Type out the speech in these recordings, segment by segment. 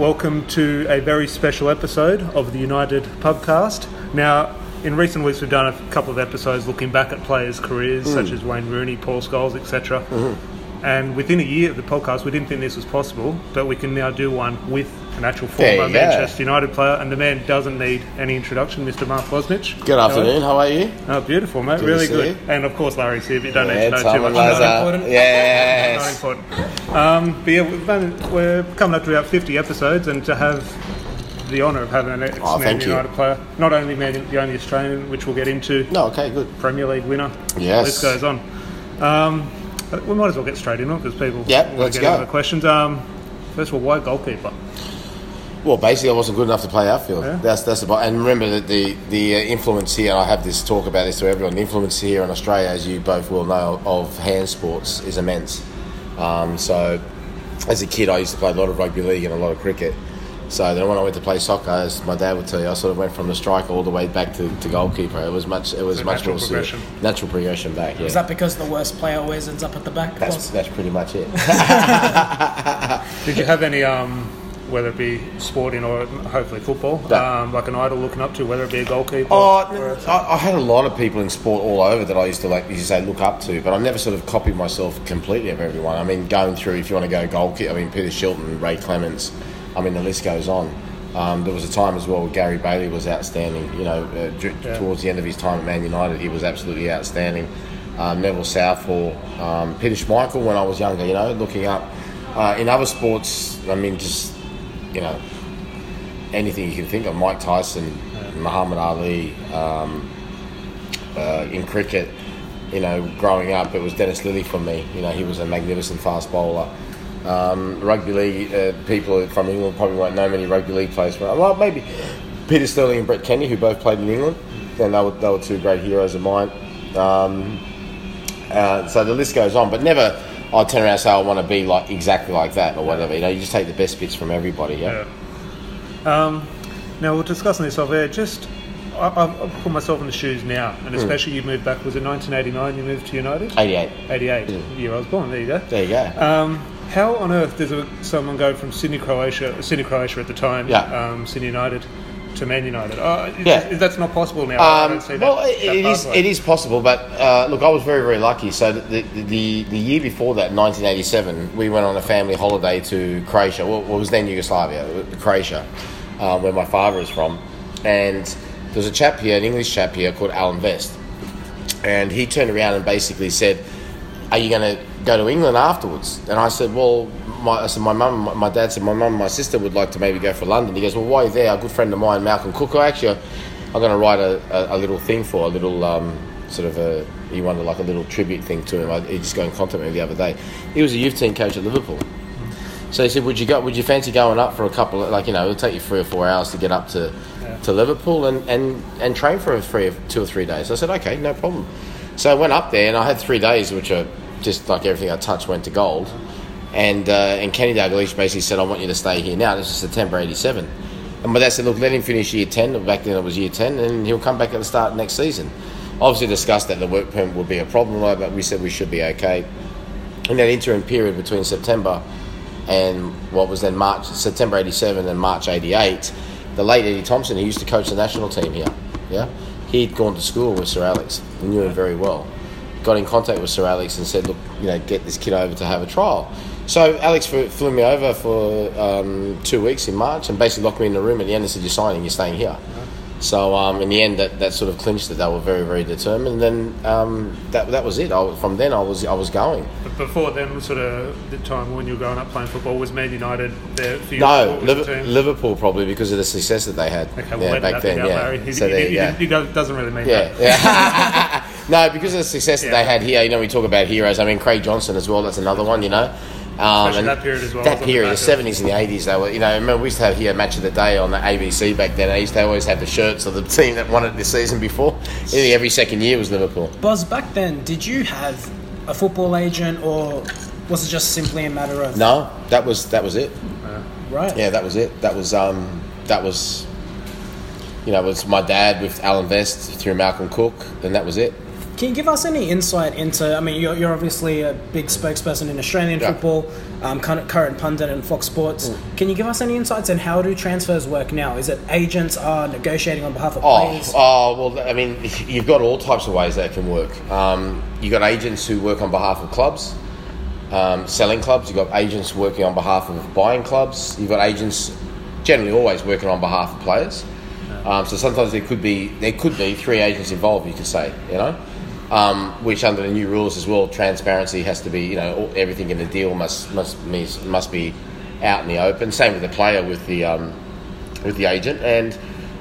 welcome to a very special episode of the United Pubcast. Now, in recent weeks, we've done a couple of episodes looking back at players' careers, Mm. such as Wayne Rooney, Paul Scholes, etc. Mm-hmm. And within a year of the podcast, we didn't think this was possible, but we can now do one with an actual former you go. Manchester United player, and the man doesn't need any introduction, Mr. Mark Bosnich. Good afternoon. How are you? Oh, beautiful, mate. Good really good. you. And of course, Larry's here, but you don't need to Yeah, know too much and about him. Lazar. important. Not important. Um, but yeah, we've done, we're coming up to about 50 episodes, and to have the honour of having an ex Oh, Man thank you. United player, not only Man, the only Australian, which we'll get into, No, okay, good. Premier League winner. Yes. List goes on. Um, we might as well get straight into it because people Yeah, let's get go. the questions. Um, first of all, why goalkeeper? Well, basically, I wasn't good enough to play outfield. Yeah. That's that's about. And remember that the the uh, influence here. And I have this talk about this to everyone. The influence here in Australia, as you both will know, of hand sports is immense. Um, so, as a kid, I used to play a lot of rugby league and a lot of cricket. So then, when I went to play soccer, as my dad would tell you, I sort of went from the striker all the way back to, to goalkeeper. It was much. It was So much natural more progression. serious. Natural progression back. Yeah. Is that because the worst player always ends up at the back? that's that's pretty much it. Did you have any, um, whether it be sporting or hopefully football, No. um, like an idol looking up to, whether it be a goalkeeper? Oh, or- I, I had a lot of people in sport all over that I used to like, you say, look up to, but I never sort of copied myself completely of everyone. I mean, going through, if you want to go goalkeeper, I mean, Peter Shilton, Ray Clemence, I mean, the list goes on. Um, there was a time as well where Gary Bailey was outstanding. You know, uh, d- Yeah. towards the end of his time at Man United, he was absolutely outstanding. Um, Neville Southall, um, Peter Schmeichel when I was younger. You know, looking up uh, in other sports. I mean, just you know, anything you can think of. Mike Tyson, Muhammad Ali. Um, uh, in cricket, you know, growing up, it was Dennis Lillee for me. You know, he was a magnificent fast bowler. Um, rugby league uh, people from England probably won't know many rugby league players. Well, maybe Peter Sterling and Brett Kenny, who both played in England, and they were, they were two great heroes of mine. Um, uh, so the list goes on, but never I'd turn around and say I want to be like exactly like that or whatever. You know, you just take the best bits from everybody. Yeah. Yeah. Um, now we're discussing this off air. Just, I, I, I put myself in the shoes now, Hmm. and especially you moved back. Was it 1989? You moved to United. 88. 88, the year I was born. There you go. There you go. Um, how on earth does someone go from Sydney, Croatia, Sydney, Croatia at the time, Yeah. um, Sydney United, to Man United? Uh, Yeah. is- that's not possible now. I Um, don't see that- well, it, that it is. It is possible, but uh, look, I was very very lucky. So the, the the the year before that, 1987, we went on a family holiday to Croatia. Well, what was then Yugoslavia, Croatia, uh, where my father is from, and there was a chap here, an English chap here called Alan Vest, and he turned around and basically said, "Are you going to go to England afterwards?" And I said, "Well." My, I said, my mum, my- dad said, my mum and my sister would like to maybe go for London. He goes, well, why are you there? A good friend of mine, Malcolm Cook, I actually I'm going to write a, a, a little thing for, a little um, sort of a, he wanted like a little tribute thing to him. I, he just got in contact with me the other day. He was a youth team coach at Liverpool. So he said, would you go, would you fancy going up for a couple of, like, you know, it'll take you three or four hours to get up to, Yeah. to Liverpool and, and, and train for a three, two or three days. I said, okay, no problem. So I went up there and I had three days, which are just like everything I touched went to gold. And uh, and Kenny Dalglish basically said, I want you to stay here now. This is September 87. And my dad said, look, let him finish year 10. Back then it was year 10, and he'll come back at the start next season. Obviously discussed that the work permit would be a problem, but we said we should be okay. In that interim period between September and what was then March, September 87 and March 88, the late Eddie Thompson, who used to coach the national team here, yeah, he'd gone to school with Sir Alex, knew him very well. Got in contact with Sir Alex and said, look, you know, get this kid over to have a trial. So Alex flew me over for um, two weeks in March and basically locked me in the room at the end and said, you're signing, you're staying here. So um, in the end, that, that sort of clinched it. They were very, very determined. And then um, that, that was it. I, from then, I was I was going. But before then, sort of the time when you were growing up playing football, was Man United there for you? No, the Liverpool probably because of the success that they had Okay, well, yeah, back then. Yeah, Larry. He, so he, there he, go. he does- doesn't really mean Yeah, that. yeah. no, because of the success that Yeah. they had here. You know, we talk about heroes. I mean, Craig Johnston as well. That's another one. You know. Um, Especially and that period as well, That on the period, the back of- seventies and the eighties, they were. You know, I remember we used to have here a match of the day on the ABC back then. They used to always have the shirts of the team that won it this season before. Nearly every second year was Liverpool. Buzz, back then, did you have a football agent or was it just simply a matter of. No, that was that was it. Right. Yeah, that was it. That was um, that was, you know, it was my dad with Alan Vest through Malcolm Cook, and that was it. Can you give us any insight into? I mean, you're, you're obviously a big spokesperson in Australian Yeah. football, um, current, current pundit in Fox Sports. Mm. Can you give us any insights on how do transfers work now? Is it agents are negotiating on behalf of Oh, players? oh, well, I mean, you've got all types of ways that it can work. Um, you've got agents who work on behalf of clubs, um, selling clubs. You've got agents working on behalf of buying clubs. You've got agents generally always working on behalf of players. Um, so sometimes there could be there could be three agents involved. You could say, you know, um, which under the new rules as well, transparency has to be, you know, all, everything in the deal must must be, must be out in the open. Same with the player with the um, with the agent, and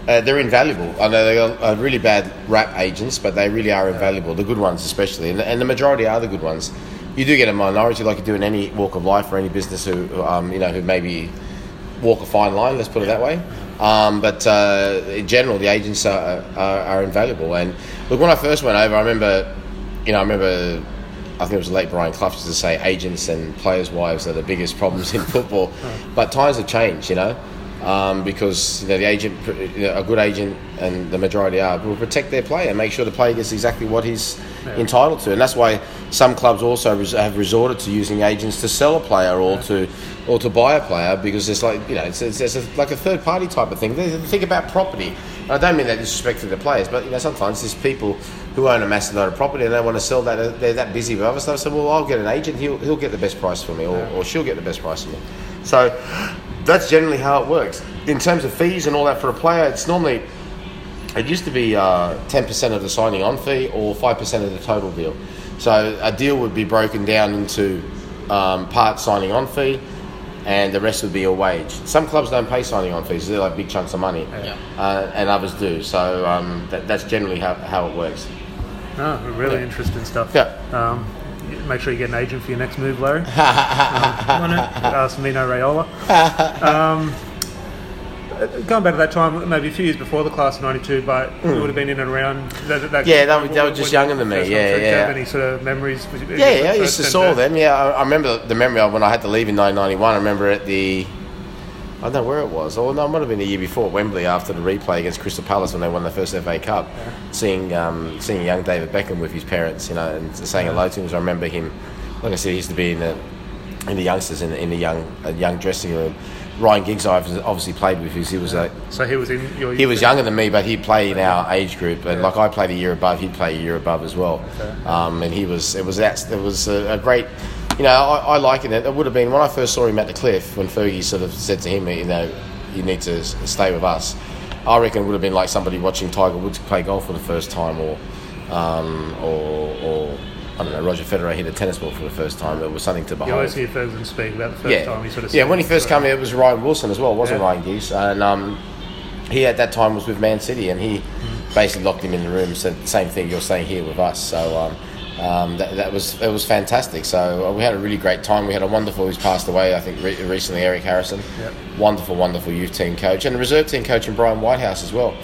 uh, they're invaluable. I know they uh, really bad rap agents, but they really are invaluable. The good ones, especially, and, and the majority are the good ones. You do get a minority, like you do in any walk of life or any business, who um, you know who maybe walk a fine line. Let's put it that way. Um, but uh, in general, the agents are, are, are invaluable. And look, when I first went over, I remember, you know, I remember. I think it was the late Brian Clough used to say agents and players' wives are the biggest problems in football. But times have changed, you know, um, because you know the agent, you know, a good agent, and the majority are will protect their player and make sure the player gets exactly what he's entitled to, and that's why some clubs also res- have resorted to using agents to sell a player or to or to buy a player because it's like you know it's, it's, it's a, like a third party type of thing. They think about property. And I don't mean that disrespect to the players, but you know sometimes there's people who own a massive load of property and they want to sell that. They're that busy with other stuff. So well, I'll get an agent. He'll he'll get the best price for me, or, or she'll get the best price for me. So that's generally how it works. In terms of fees and all that for a player, it's normally it used to be uh, ten percent of the signing on fee or five percent of the total deal. So a deal would be broken down into um, part signing on fee, and the rest would be your wage. Some clubs don't pay signing on fees; they're like big chunks of money, uh, and others do. So um, that, that's generally how, how it works. Oh, really Yeah. interesting stuff. Yeah. Um, make sure you get an agent for your next move, Larry. Wanna- Ask Mino Raiola. Um, going back to that time, maybe a few years before the class of '92, but you would have been in and around. That, that. Yeah, they were- they were just younger than me, yeah. Do you yeah. have any sort of memories? Yeah, yeah, I used to saw them. Yeah, I, I remember the memory of when I had to leave in 1991. I remember at the, I don't know where it was. Oh no, it might have been the year before Wembley after the replay against Crystal Palace when they won the first FA Cup. Seeing um, seeing young David Beckham with his parents, you know, and saying hello to him. I remember him. Like I said, he used to be in the in the youngsters in the, in the young uh, young dressing room. Ryan Giggs, I obviously played with because he was a So he was in your. he was younger than me, but he'd play in our age group, and like I played a year above, he'd play a year above as well. Um, and he was it was that it was a, a great, you know, I, I like it. It would have been when I first saw him at the cliff when Fergie sort of said to him, you know, you need to stay with us. I reckon it would have been like somebody watching Tiger Woods play golf for the first time, or um, or, or I don't know, Roger Federer hit a tennis ball for the first time. It was something to behold. You always hear Ferguson speak about the first yeah. time he sort of. yeah, when he first came here, it was Ryan Wilson as well, it wasn't Yeah. Ryan Giggs. And um, he at that time was with Man City, and he basically locked him in the room. Said the same thing you're saying here with us. So um, um, that, that was it was fantastic. So uh, we had a really great time. We had a wonderful who's passed away. I think re- recently, Eric Harrison. Yep. Wonderful, wonderful youth team coach and a reserve team coach in Brian Whitehouse as well.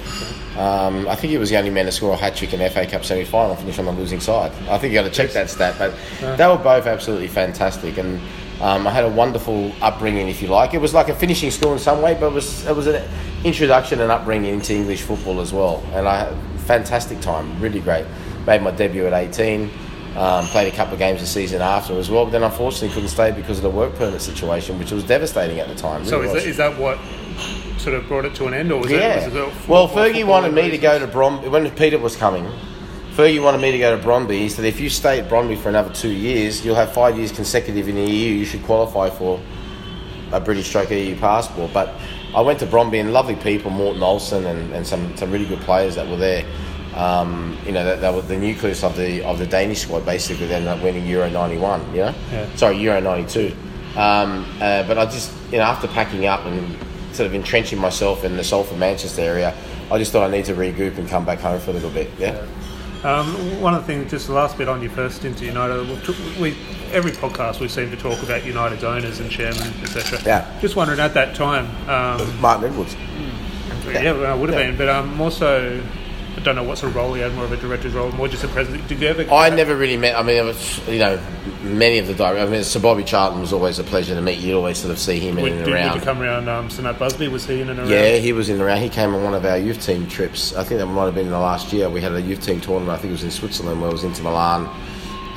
Um, I think he was the only man to score a hat trick in FA Cup semi final, finish on the losing side. I think you got to check that stat, but they were both absolutely fantastic. And um, I had a wonderful upbringing, if you like. It was like a finishing school in some way, but it was it was an introduction and upbringing into English football as well. And I had a fantastic time, really great. Made my debut at 18. Um, played a couple of games the season after as well, but then unfortunately couldn't stay because of the work permit situation, which was devastating at the time. So really is that, is that what sort of brought it to an end, or was Yeah. it? Was it well, Fergie wanted me to go to Brom when Peter was coming. Fergie wanted me to go to Brøndby. He said, if you stay at Brøndby for another two years, you'll have five years consecutive in the EU. You should qualify for a British stroke EU passport. But I went to Brøndby and lovely people, Morten Olsen and, and some, some really good players that were there. Um, you know, that, that were the nucleus of the of the Danish squad. Basically, ended up winning Euro '91. You know, Yeah. sorry, Euro '92. Um, uh, but I just, you know, after packing up and sort of entrenching myself in the Salford, Manchester area, I just thought I need to regroup and come back home for a little bit. Yeah. Um, one of the things, just the last bit on your first at United, we, we every podcast we seem to talk about United's owners and chairman, etc. Yeah. Just wondering at that time, um, Martin Edwards. yeah, well, it would have Yeah. been, but um, more so, I don't know what sort of role he had, more of a director's role, more just a president. Did you ever? I never really met. I mean, I was, you know, many of the directors. I mean, Sir Bobby Charlton was always a pleasure to meet. You'd always sort of see him in Would, and did, around. you come around um, Sir Matt Busby? Was he in and around? Yeah, he was in and around. He came on one of our youth team trips. I think that might have been in the last year. We had a youth team tournament. I think it was in Switzerland where it was into Milan.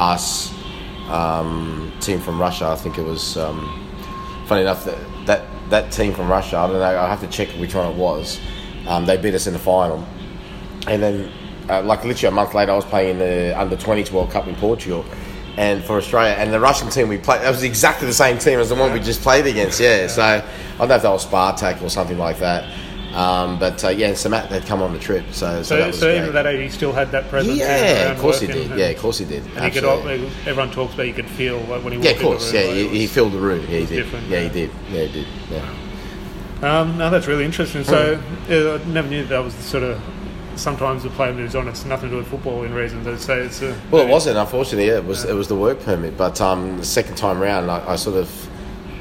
Us, um, team from Russia. I think it was. Um, funny enough, that, that that team from Russia. I don't know. I have to check which one it was. Um, they beat us in the final, and then uh, like literally a month later, I was playing in the under 20s World Cup in Portugal. And for Australia, and the Russian team we played, that was exactly the same team as the one we just played against. Yeah, so I don't know if that was Spartak or something like that. Um, but uh, yeah, so Matt had come on the trip, so so, So, that was so even at that age, he still had that presence. yeah, of course he did. Yeah, of course he did. And he could, Absolutely. everyone talks about you could feel like when he Yeah, of course. Yeah, he, he filled the room. Yeah, he did. Yeah, yeah. he did. Yeah, he did. Yeah. um, no, that's really interesting. So uh, I never knew that was the sort of sometimes the player moves on. It's nothing to do with football in reasons. I'd say it's a, Well, it wasn't. Unfortunately, yeah, it was. It was the work permit. But um, the second time round, I, I sort of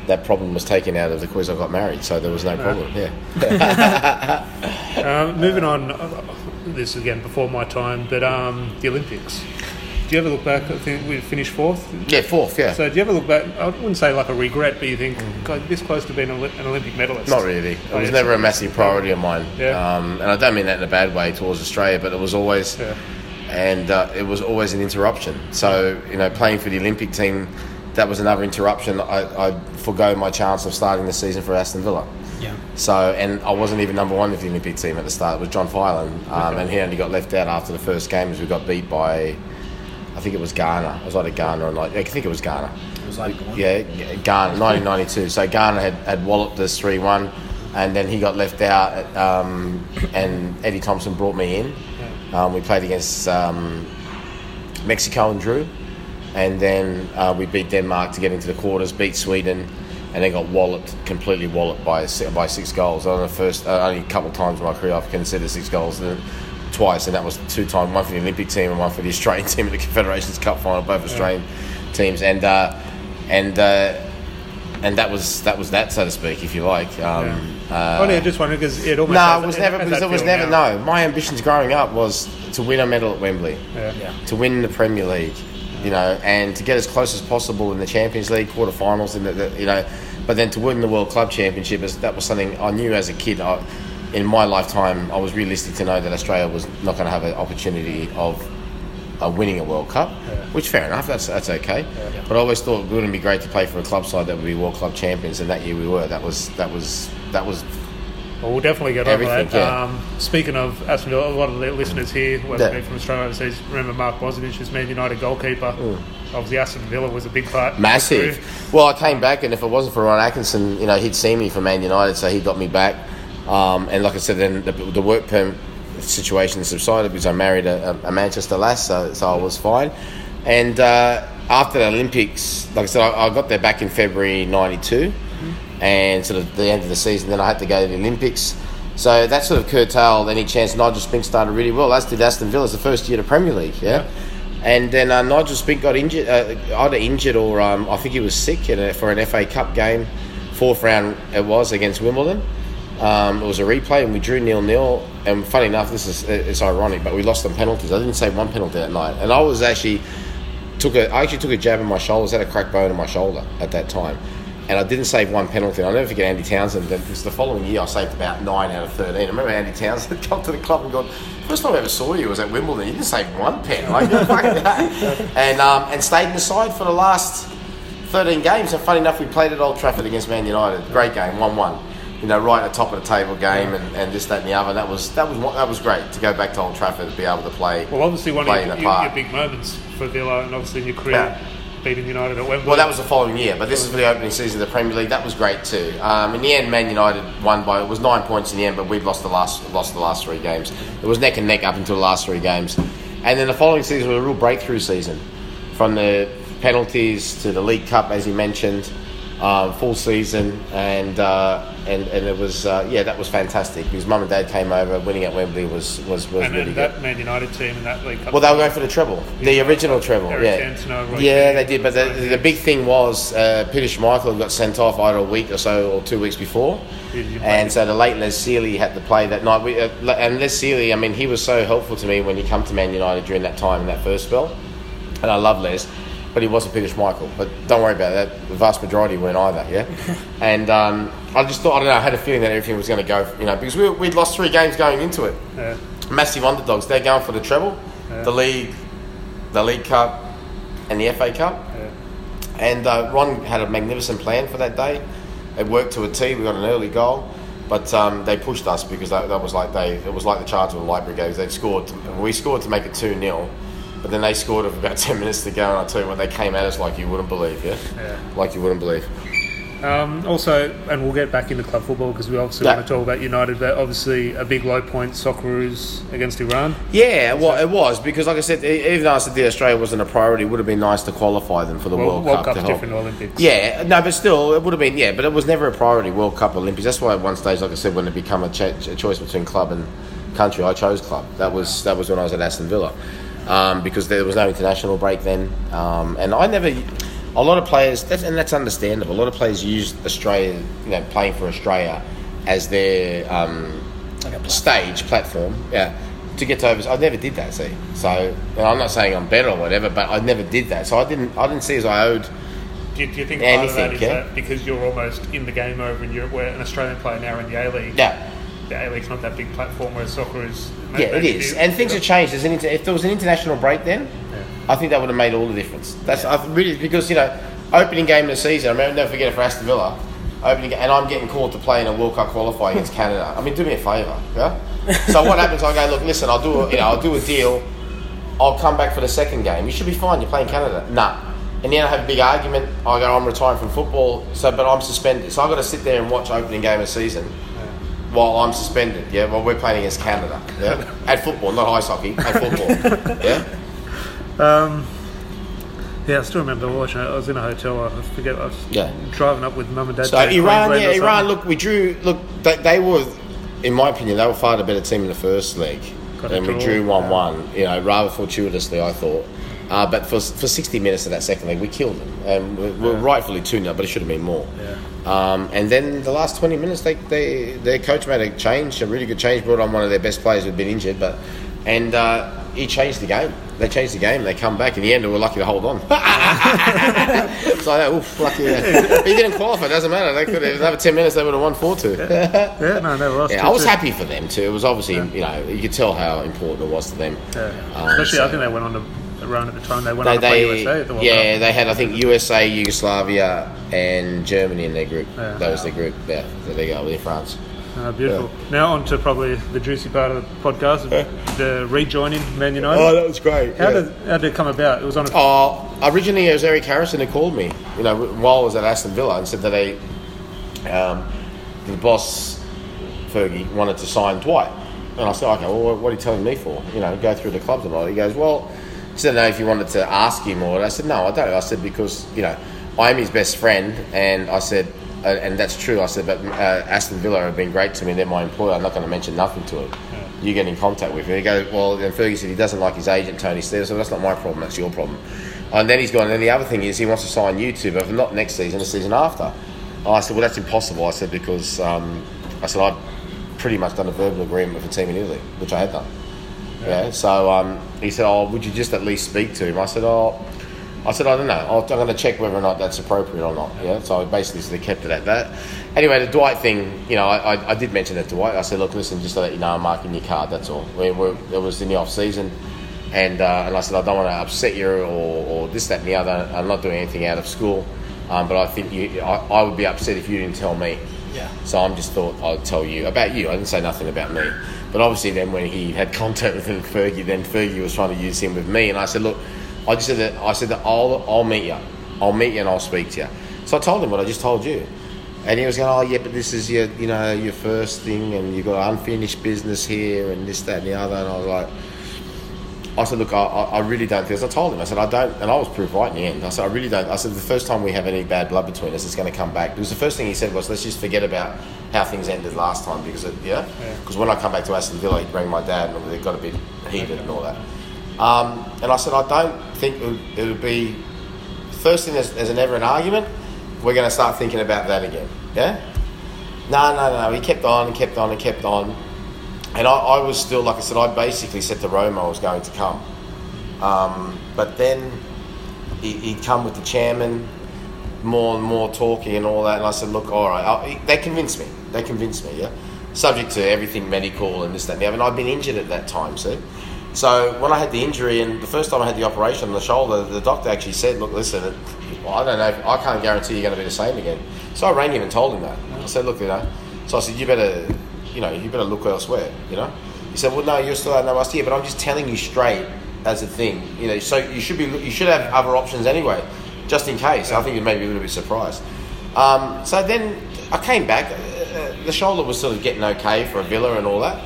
that problem was taken out of the quiz. I got married, so there was no problem. Yeah. Um, moving on, uh, this again before my time, but um, the Olympics. Do you ever look back? I think we finished fourth. Yeah, fourth. Yeah. So do you ever look back? I wouldn't say like a regret, but you think, God, this close to being an Olympic medalist. Not really. It Oh, was yeah. never a massive priority of mine. Yeah. Um, and I don't mean that in a bad way towards Australia, but it was always, Yeah. and uh, it was always an interruption. So you know, playing for the Olympic team, that was another interruption. I, I forgo my chance of starting the season for Aston Villa. Yeah. So, and I wasn't even number one with the Olympic team at the start. It was John Filan, um, and he only got left out after the first game as we got beat by, I think it was Ghana. It was either Ghana or like I think it was Ghana. It was like Yeah, Ghana, 1992. So Ghana had, had walloped us 3 1, and then he got left out, um, and Eddie Thompson brought me in. Um, we played against um, Mexico and drew, and then uh, we beat Denmark to get into the quarters, beat Sweden, and then got walloped, completely walloped by by six goals. On the first, uh, only a couple of times in my career I've considered six goals. And twice, and that was two times, one for the Olympic team and one for the Australian team in the Confederations Cup final, both Australian teams, and uh, and uh, and that was that was that, so to speak, if you like. Um, uh, oh, yeah, just wondering because it almost. no, has- it was never because it was never now. no. My ambitions growing up was to win a medal at Wembley Yeah. Yeah. to win the Premier League, you know, and to get as close as possible in the Champions League quarterfinals, in the, the you know, but then to win the World Club Championship is that was something I knew as a kid. I, in my lifetime, I was realistic to know that Australia was not going to have an opportunity of uh, winning a World Cup, which fair enough, that's that's okay. But I always thought it wouldn't be great to play for a club side that would be World Club champions, and that year we were. That was that was that was Well, we'll definitely get over that. yeah. Um, speaking of Aston Villa, a lot of the listeners here, whether Yeah. it be from Australia or overseas, remember Mark Bosnich as Man United goalkeeper. Mm. Obviously, Aston Villa was a big part. Massive. Well, I came back, and if it wasn't for Ron Atkinson, you know, he'd seen me for Man United, so he got me back. Um, and like I said, then the, the work permit situation subsided because I married a, a Manchester lass, so, so I was fine. And uh, after the Olympics, like I said, I, I got there back in February '92, and sort of the end of the season. Then I had to go to the Olympics. So that sort of curtailed any chance Nigel Spink started really well. As did Aston Villa. It's the first year to Premier League, yeah. And then uh, Nigel Spink got injured, uh, either injured or um, I think he was sick a, for an FA Cup game, fourth round it was against Wimbledon. Um, it was a replay and we drew nil nil. And funny enough, this is it's ironic, but we lost on penalties. I didn't save one penalty that night, and I was actually took a I actually took a jab in my shoulders, had a cracked bone in my shoulder at that time. And I didn't save one penalty. I'll never forget Andy Townsend. Because the following year I saved about nine out of thirteen. I remember Andy Townsend come to the club and gone, first time I ever saw you was at Wimbledon. You didn't save one pen. Like. And um, and stayed in the side for the last 13 games. And funny enough, we played at Old Trafford against Man United. Great game, 1 1. You know, right at the top of the table game and, and this, that, and the other. That was that was that was great to go back to Old Trafford and be able to play. Well, obviously, one of your, the your, your big moments for Villa and obviously in your career, Yeah. beating United at Wembley. Well, that was the following year, but this is for the opening season of the Premier League. That was great too. Um, in the end, Man United won by it was nine points in the end, but we'd lost the last lost the last three games. It was neck and neck up until the last three games, and then the following season was a real breakthrough season, from the penalties to the League Cup, as you mentioned, um, full season, and uh, and and it was uh, yeah, that was fantastic because Mum and Dad came over. Winning at Wembley was was was and, really and good. that Man United team and that League Well, they were going for the treble, the original treble. Eric yeah, yeah, they did. But the, the big thing was uh, Peter Schmeichel got sent off either a week or so or two weeks before, Did you play and so the late Les Sealey had to play that night. We, uh, and Les Sealey, I mean, he was so helpful to me when he come to Man United during that time in that first spell, and I love Les. But he wasn't Peter Schmeichel. But don't worry about that. The vast majority weren't either. Yeah, and um, I just thought I don't know. I had a feeling that everything was going to go. You know, because we, we'd lost three games going into it. Yeah. Massive underdogs. They're going for the treble, Yeah. the league, the League Cup, and the FA Cup. Yeah. And uh, Ron had a magnificent plan for that day. It worked to a T. We got an early goal, but um, they pushed us because that, that was like they it was like the charge of the light brigades. They scored. To, we scored to make it two 0 but then they scored with about ten minutes to go. And I tell you what, they came at us like you wouldn't believe. Yeah, Yeah. like you wouldn't believe. Um, also, and we'll get back into club football because we obviously Yeah. want to talk about United, but obviously a big low point, Socceroos against Iran. Yeah, well, it was because, like I said, even though I said the Australia wasn't a priority, it would have been nice to qualify them for the Well, World, World Cup. Different Olympics. Yeah, no, but still, it would have been yeah, but it was never a priority. World Cup, Olympics. That's why at one stage, like I said, when it became a, ch- a choice between club and country, I chose club. That was that was when I was at Aston Villa, um, because there was no international break then, um, and I never. A lot of players, that's, and that's understandable. A lot of players use Australia, you know, playing for Australia as their um, Like a stage platform, yeah, to get to over. I never did that. See, so and I'm not saying I'm better or whatever, but I never did that. So I didn't. I didn't see as I owed. Do you, do you think Yeah, part of that anything, yeah. that because you're almost in the game over in Europe, where an Australian player now in the A League, Yeah, the A League's not that big platform where soccer is. yeah, it is, and things have changed. There's an inter- if there was an international break, then Yeah. I think that would have made all the difference. That's I really because you know opening game of the season. I remember never forget it for Aston Villa. Opening, and I'm getting called to play in a World Cup qualifier against Canada. I mean, do me a favour, yeah. So what happens? I go, look, listen, I'll do a, you know, I'll do a deal. I'll come back for the second game. You should be fine. You're playing Canada. Nah. And then I have a big argument. I go, I'm retiring from football. So, but I'm suspended. So I've got to sit there and watch opening game of the season while I'm suspended. Yeah. While we're playing against Canada. Yeah. at football, not ice hockey. At football. yeah. Um, yeah, I still remember watching it. I was in a hotel. I forget. I was Yeah. driving up with mum and dad. So to Iran, Queensland yeah, Iran. Look, we drew. Look, they, they were, in my opinion, they were far the better team in the first leg, Got and we draw, drew yeah. one-one. You know, rather fortuitously, I thought. Uh, but for, for 60 minutes of that second leg, we killed them, and we we're rightfully two 0 but it should have been more. Yeah. Um, and then the last 20 minutes, they, they their coach made a change, a really good change, brought on one of their best players who'd been injured, but and uh, he changed the game. They changed the game. They come back in the end, and we're lucky to hold on. so know, oof, lucky. Yeah. He didn't qualify. It doesn't matter. They could have another 10 minutes. They would have won four two. Yeah, Yeah, no, never lost. I was Two-two. happy for them too. It was obviously, you know, you could tell how important it was to them. Yeah. Um, Especially, so- I think they went on to run at the time. They went they, on to play they- USA at the yeah, Cup. they had I think USA, Yugoslavia, and Germany in their group. Yeah. That was the group. Yeah, so there you go with France. Uh, beautiful. Now on to probably the juicy part of the podcast, the rejoining Man United. Oh, that was great. how did how did it come about? It was on a Oh, originally it was Eric Harrison who called me. You know, while I was at Aston Villa, and said that they, um, the boss Fergie wanted to sign Dwight, and I said, okay, well, what are you telling me for? You know, go through the clubs and all. He goes, well, he said, no, if you wanted to ask him or I said, no, I don't. I said because you know, I'm his best friend, and I said. Uh, and that's true. I said, but uh, Aston Villa have been great to me. They're my employer. I'm not going to mention nothing to him. You get in contact with him. He goes, well, then Fergie said he doesn't like his agent, Tony Steele. So that's not my problem. That's your problem. And then he's gone. And then the other thing is he wants to sign you two, but not next season, the season after. I said, well, that's impossible. I said because um, I said I'd pretty much done a verbal agreement with a team in Italy, which I had done. Yeah. So um, he said, "Oh, would you just at least speak to him?" I said, "Oh." I said, I don't know. I'll, I'm going to check whether or not that's appropriate or not. Yeah. So I basically sort of kept it at that. Anyway, the Dwight thing, you know, I, I, I did mention that to Dwight. I said, look, listen, just to let you know, I'm marking your card. That's all. We, we're, it was in the off season, and uh, and I said, I don't want to upset you or, or this, that, and the other. I'm not doing anything out of school, um, but I think you, I, I would be upset if you didn't tell me. So I'm just thought I'd tell you about you. I didn't say nothing about me. But obviously, then when he had contact with him, Fergie, then Fergie was trying to use him with me, and I said, look, I just said that I said that I'll I'll meet you, I'll meet you and I'll speak to you. So I told him what I just told you, and he was going, oh yeah, but this is your you know your first thing, and you've got unfinished business here, and this, that, and the other, and I was like. I said, look, I, I really don't think. I told him, I said, I don't, and I was proved right in the end. I said, I really don't. I said, the first time we have any bad blood between us, it's going to come back. Because the first thing he said was, let's just forget about how things ended last time. Because it, yeah, because when I come back to Aston Villa, he'd bring my dad, and it got a bit heated and all that. Um, and I said, I don't think it would, it would be first thing. There's, there's never an argument. We're going to start thinking about that again. Yeah. No, no, no. He kept on and kept on and kept on. And I, I was still, like I said, I basically said to Roma I was going to come. Um, but then he- he'd come with the chairman, more and more talking and all that. And I said, look, all right, I'll, they convinced me. They convinced me, yeah. Subject to everything medical and this, that, and the other. And I'd been injured at that time, see. So when I had the injury and the first time I had the operation on the shoulder, the doctor actually said, look, listen, I don't know, I can't guarantee you're going to be the same again. So I rang him and told him that. I said, look, you know. So I said, you better, you know, you better look elsewhere, you know. He said, well, no, you're still last year, but I'm just telling you straight as a thing, you know. So you should be, you should have other options anyway, just in case. I think you may be a little bit surprised. Um, so then I came back. Uh, the shoulder was sort of getting okay for a Villa and all that.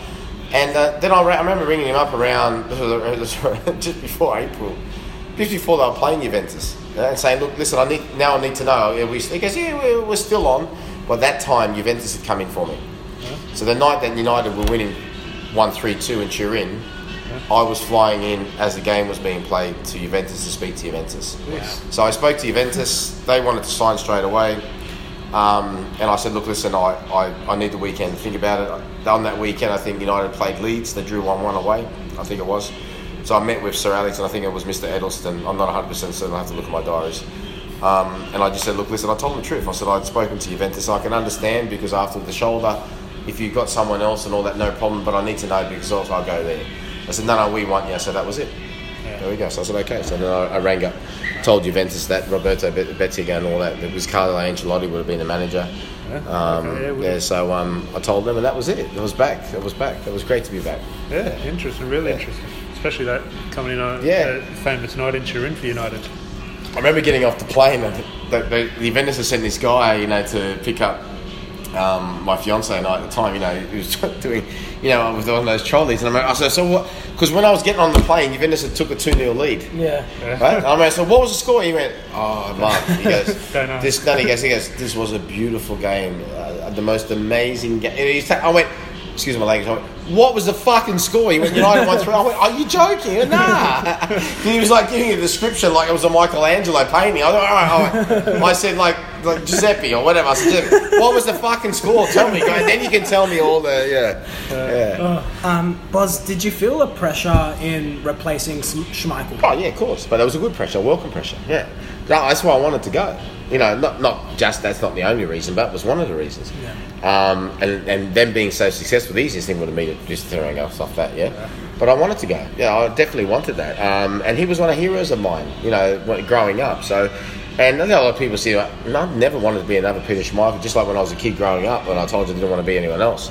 And uh, then I, I remember ringing him up around just before April, just before they were playing Juventus, uh, and saying, "Look, listen, I need now. I need to know." Are we, he goes, "Yeah, we're, we're still on." By that time, Juventus had come in for me. So the night that United were winning one three two in Turin, I was flying in as the game was being played to Juventus to speak to Juventus. So I spoke to Juventus. They wanted to sign straight away. Um, and I said, look, listen, I, I, I need the weekend to think about it. On that weekend, I think United played Leeds. They drew 1 1 away, I think it was. So I met with Sir Alex, and I think it was Mr. Edelson. I'm not 100% certain, I have to look at my diaries. Um, and I just said, look, listen, I told him the truth. I said, I'd spoken to Juventus. I can understand because after the shoulder, if you've got someone else and all that, no problem, but I need to know because else I'll go there. I said, no, no, we want you. So that was it. There we go. So I said, okay. So then I, I rang up, told Juventus that Roberto Bet- Bettega and all that. It was Carlo Ancelotti would have been the manager. Um, Okay, yeah, yeah, so um, I told them, and that was it. It was back. It was back. It was great to be back. Yeah, interesting, really interesting. Especially that coming in on Yeah. a famous night in Turin for United. I remember getting off the plane, and the, the, the Juventus had sent this guy, you know, to pick up um, my fiance and I at the time. You know, he was doing, you know, with one of those trolleys, and I, remember, I said, so what? Because when I was getting on the plane, Juventus had took a two 0 lead. Yeah. Right? And I mean, so what was the score? He went, oh, Mark. He goes, this. Then he goes, he goes, this was a beautiful game, uh, the most amazing game. Ta- I went, excuse my language. I went, what was the fucking score? He went, United won three. I went, are you joking? Went, Nah. He was like giving a description like it was a Michelangelo painting. I, went, all right, all right. I said like like Giuseppe or whatever. I said, what was the fucking score? Tell me. Then you can tell me all the yeah, yeah. Um, Boz, did you feel the pressure in replacing Schmeichel? Oh yeah, of course. But there was a good pressure, welcome pressure. Yeah, that's why I wanted to go. You know, not not just that's not the only reason, but it was one of the reasons. Um, and and them being so successful, the easiest thing would have been just throwing us off that. Yeah. But I wanted to go. Yeah, I definitely wanted that. Um, and he was one of the heroes of mine. You know, growing up. So. And I know a lot of people say, I never wanted to be another Peter Schmeichel, just like when I was a kid growing up, when I told you I didn't want to be anyone else.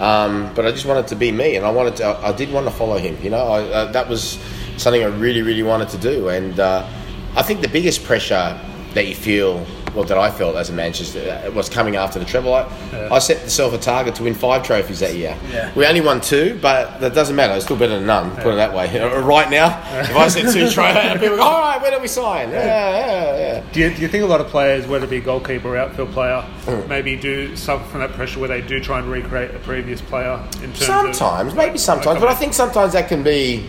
Um, but I just wanted to be me, and I wanted to. I, I did want to follow him. You know, I, uh, that was something I really, really wanted to do. And uh, I think the biggest pressure that you feel, well, that I felt as a Manchester, uh, was coming after the treble. I, I set myself a target to win five trophies that year. Yeah. We only won two, but that doesn't matter. It's still better than none. Put it that way. Right now, if I said two trophies, people go, "All right, where do we sign?" Yeah, yeah, yeah. Do you, do you think a lot of players, whether it be goalkeeper or outfield player, Mm. maybe do suffer from that pressure where they do try and recreate a previous player in terms of Sometimes, maybe sometimes, but I think sometimes that can be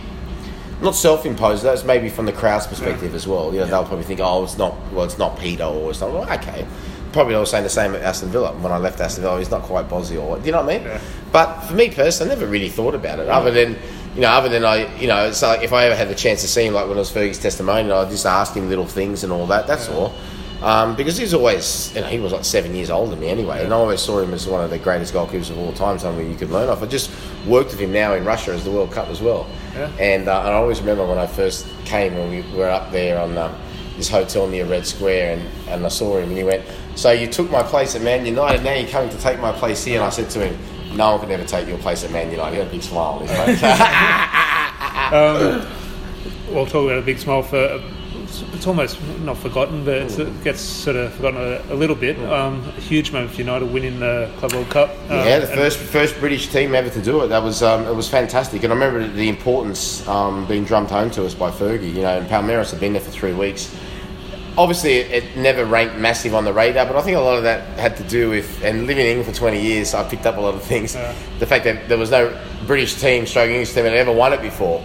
not self-imposed. That's maybe from the crowd's perspective as well. You know, they'll probably think, "Oh, it's not. Well, it's not Peter, or it's not." Well, okay, probably I was saying the same at Aston Villa when I left Aston Villa. He's not quite Bozzy, or do you know what I mean? Yeah. But for me personally, I never really thought about it, other than. You know, other than I, you know, it's like if I ever had the chance to see him, like when it was Fergie's testimonial, I'd just ask him little things and all that. That's all. Um, because he's always, you know, he was like seven years older than me anyway, and I always saw him as one of the greatest goalkeepers of all time, something you could learn off. I just worked with him now in Russia as the World Cup as well. Yeah. And, uh, and I always remember when I first came and we were up there on um, this hotel near Red Square, and, and I saw him, and he went, "So you took my place at Man United, now you're coming to take my place here?" And I said to him, "No one can ever take your place at Man United." He had a big smile on his face. Um, we'll talk about a big smile for. It's, it's almost not forgotten, but it's, it gets sort of forgotten a, a little bit. Um, a huge moment for United winning the Club World Cup. Um, Yeah, the first first British team ever to do it. That was um, it was fantastic, and I remember the importance um, being drummed home to us by Fergie. You know, and Palmeiras had been there for three weeks. Obviously, it, it never ranked massive on the radar, but I think a lot of that had to do with and living in England for twenty years. I picked up a lot of things. Yeah. The fact that there was no British team, stroke English team, that had ever won it before.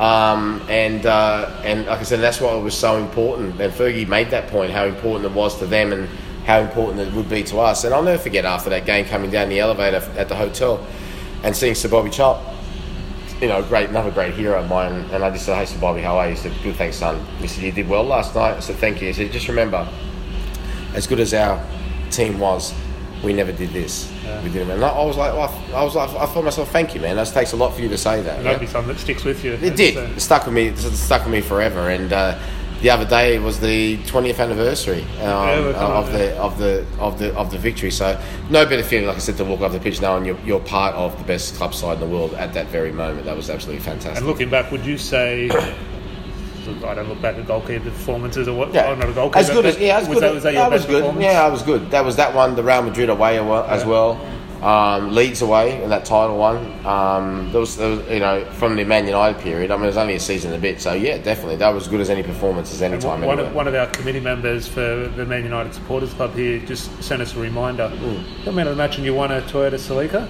Um, and uh, and like I said, that's why it was so important. And Fergie made that point how important it was to them and how important it would be to us. And I'll never forget after that game coming down the elevator at the hotel and seeing Sir Bobby Chop you know, great another great hero of mine. And I just said, "Hey, so Bobby, how are you?" He said, "Good, thanks, son." He said, "You did well last night." I said, "Thank you." He said, "Just remember, as good as our team was, we never did this. We did it." And I I was like, well, I was like, I thought myself, "Thank you, man. That takes a lot for you to say that." That'd be something that sticks with you. It did. It stuck with me. It stuck with me forever. And uh, the other day was the 20th anniversary um, we're of up the of the of the of the victory. So no better feeling, like I said, to walk off the pitch knowing you're, you're part of the best club side in the world at that very moment. That was absolutely fantastic. And looking back, would you say? I don't look back at goalkeeper performances or what. Yeah, oh, not a goalkeeper. as good as yeah, as was good. that, was that your I was good. Yeah, I was good. That was that one, the Real Madrid away as well. Um, Leeds away in that title one. Um, there was, there was, you know, from the Man United period. I mean, it was only a season and a bit. So yeah, definitely, that was as good as any performance as any And time. one, anywhere. of, one of our committee members for the Man United Supporters Club here just sent us a reminder. Hmm. I mean, I imagine you won a Toyota Celica.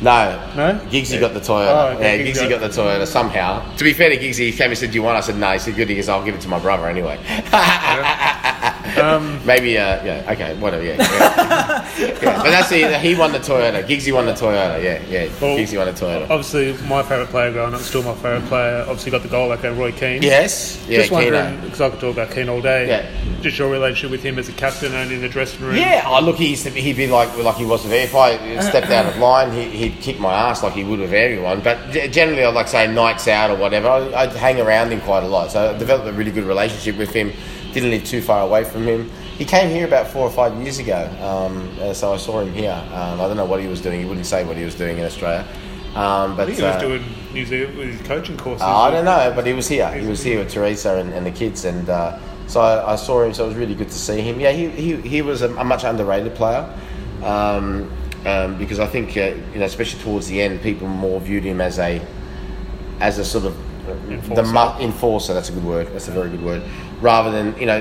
No, No? Giggsy Yeah. got the Toyota. Oh, okay, yeah, Giggsy got- got the Toyota somehow. To be fair to Giggsy, he came and said, "Do you want?" I said, "No." He said, "Good." He goes, "I'll give it to my brother anyway." Maybe, uh, yeah, okay, whatever, yeah. yeah. Yeah, But that's it. He won the Toyota. Giggsy won the Toyota. Yeah, yeah. Well, Giggsy won the Toyota. Obviously, my favourite player growing up, still my favourite player. Obviously, got the goal like Roy Keane. Yes. Yeah, Just wondering, because I could talk about Keane all day. Yeah. Just your relationship with him as a captain and in the dressing room. Yeah, oh, look, he used to, he'd be like like he was with If I stepped out of line, he, he'd kick my ass like he would with everyone. But generally, I'd like say nights out or whatever, I'd hang around him quite a lot. So I developed a really good relationship with him. Didn't live too far away from him. He came here about four or five years ago, um, uh, so I saw him here. Um, I don't know what he was doing. He wouldn't say what he was doing in Australia. Um, but he was uh, doing New Zealand with his coaching courses. uh, I don't know, but he was here. He was here with Teresa and, and the kids, and uh, so I, I saw him. So it was really good to see him. Yeah, he, he, he was a, a much underrated player um, um, because I think uh, you know, especially towards the end, people more viewed him as a as a sort of the Enforcer. mu- enforcer. That's a good word. That's a very good word. Rather than you know,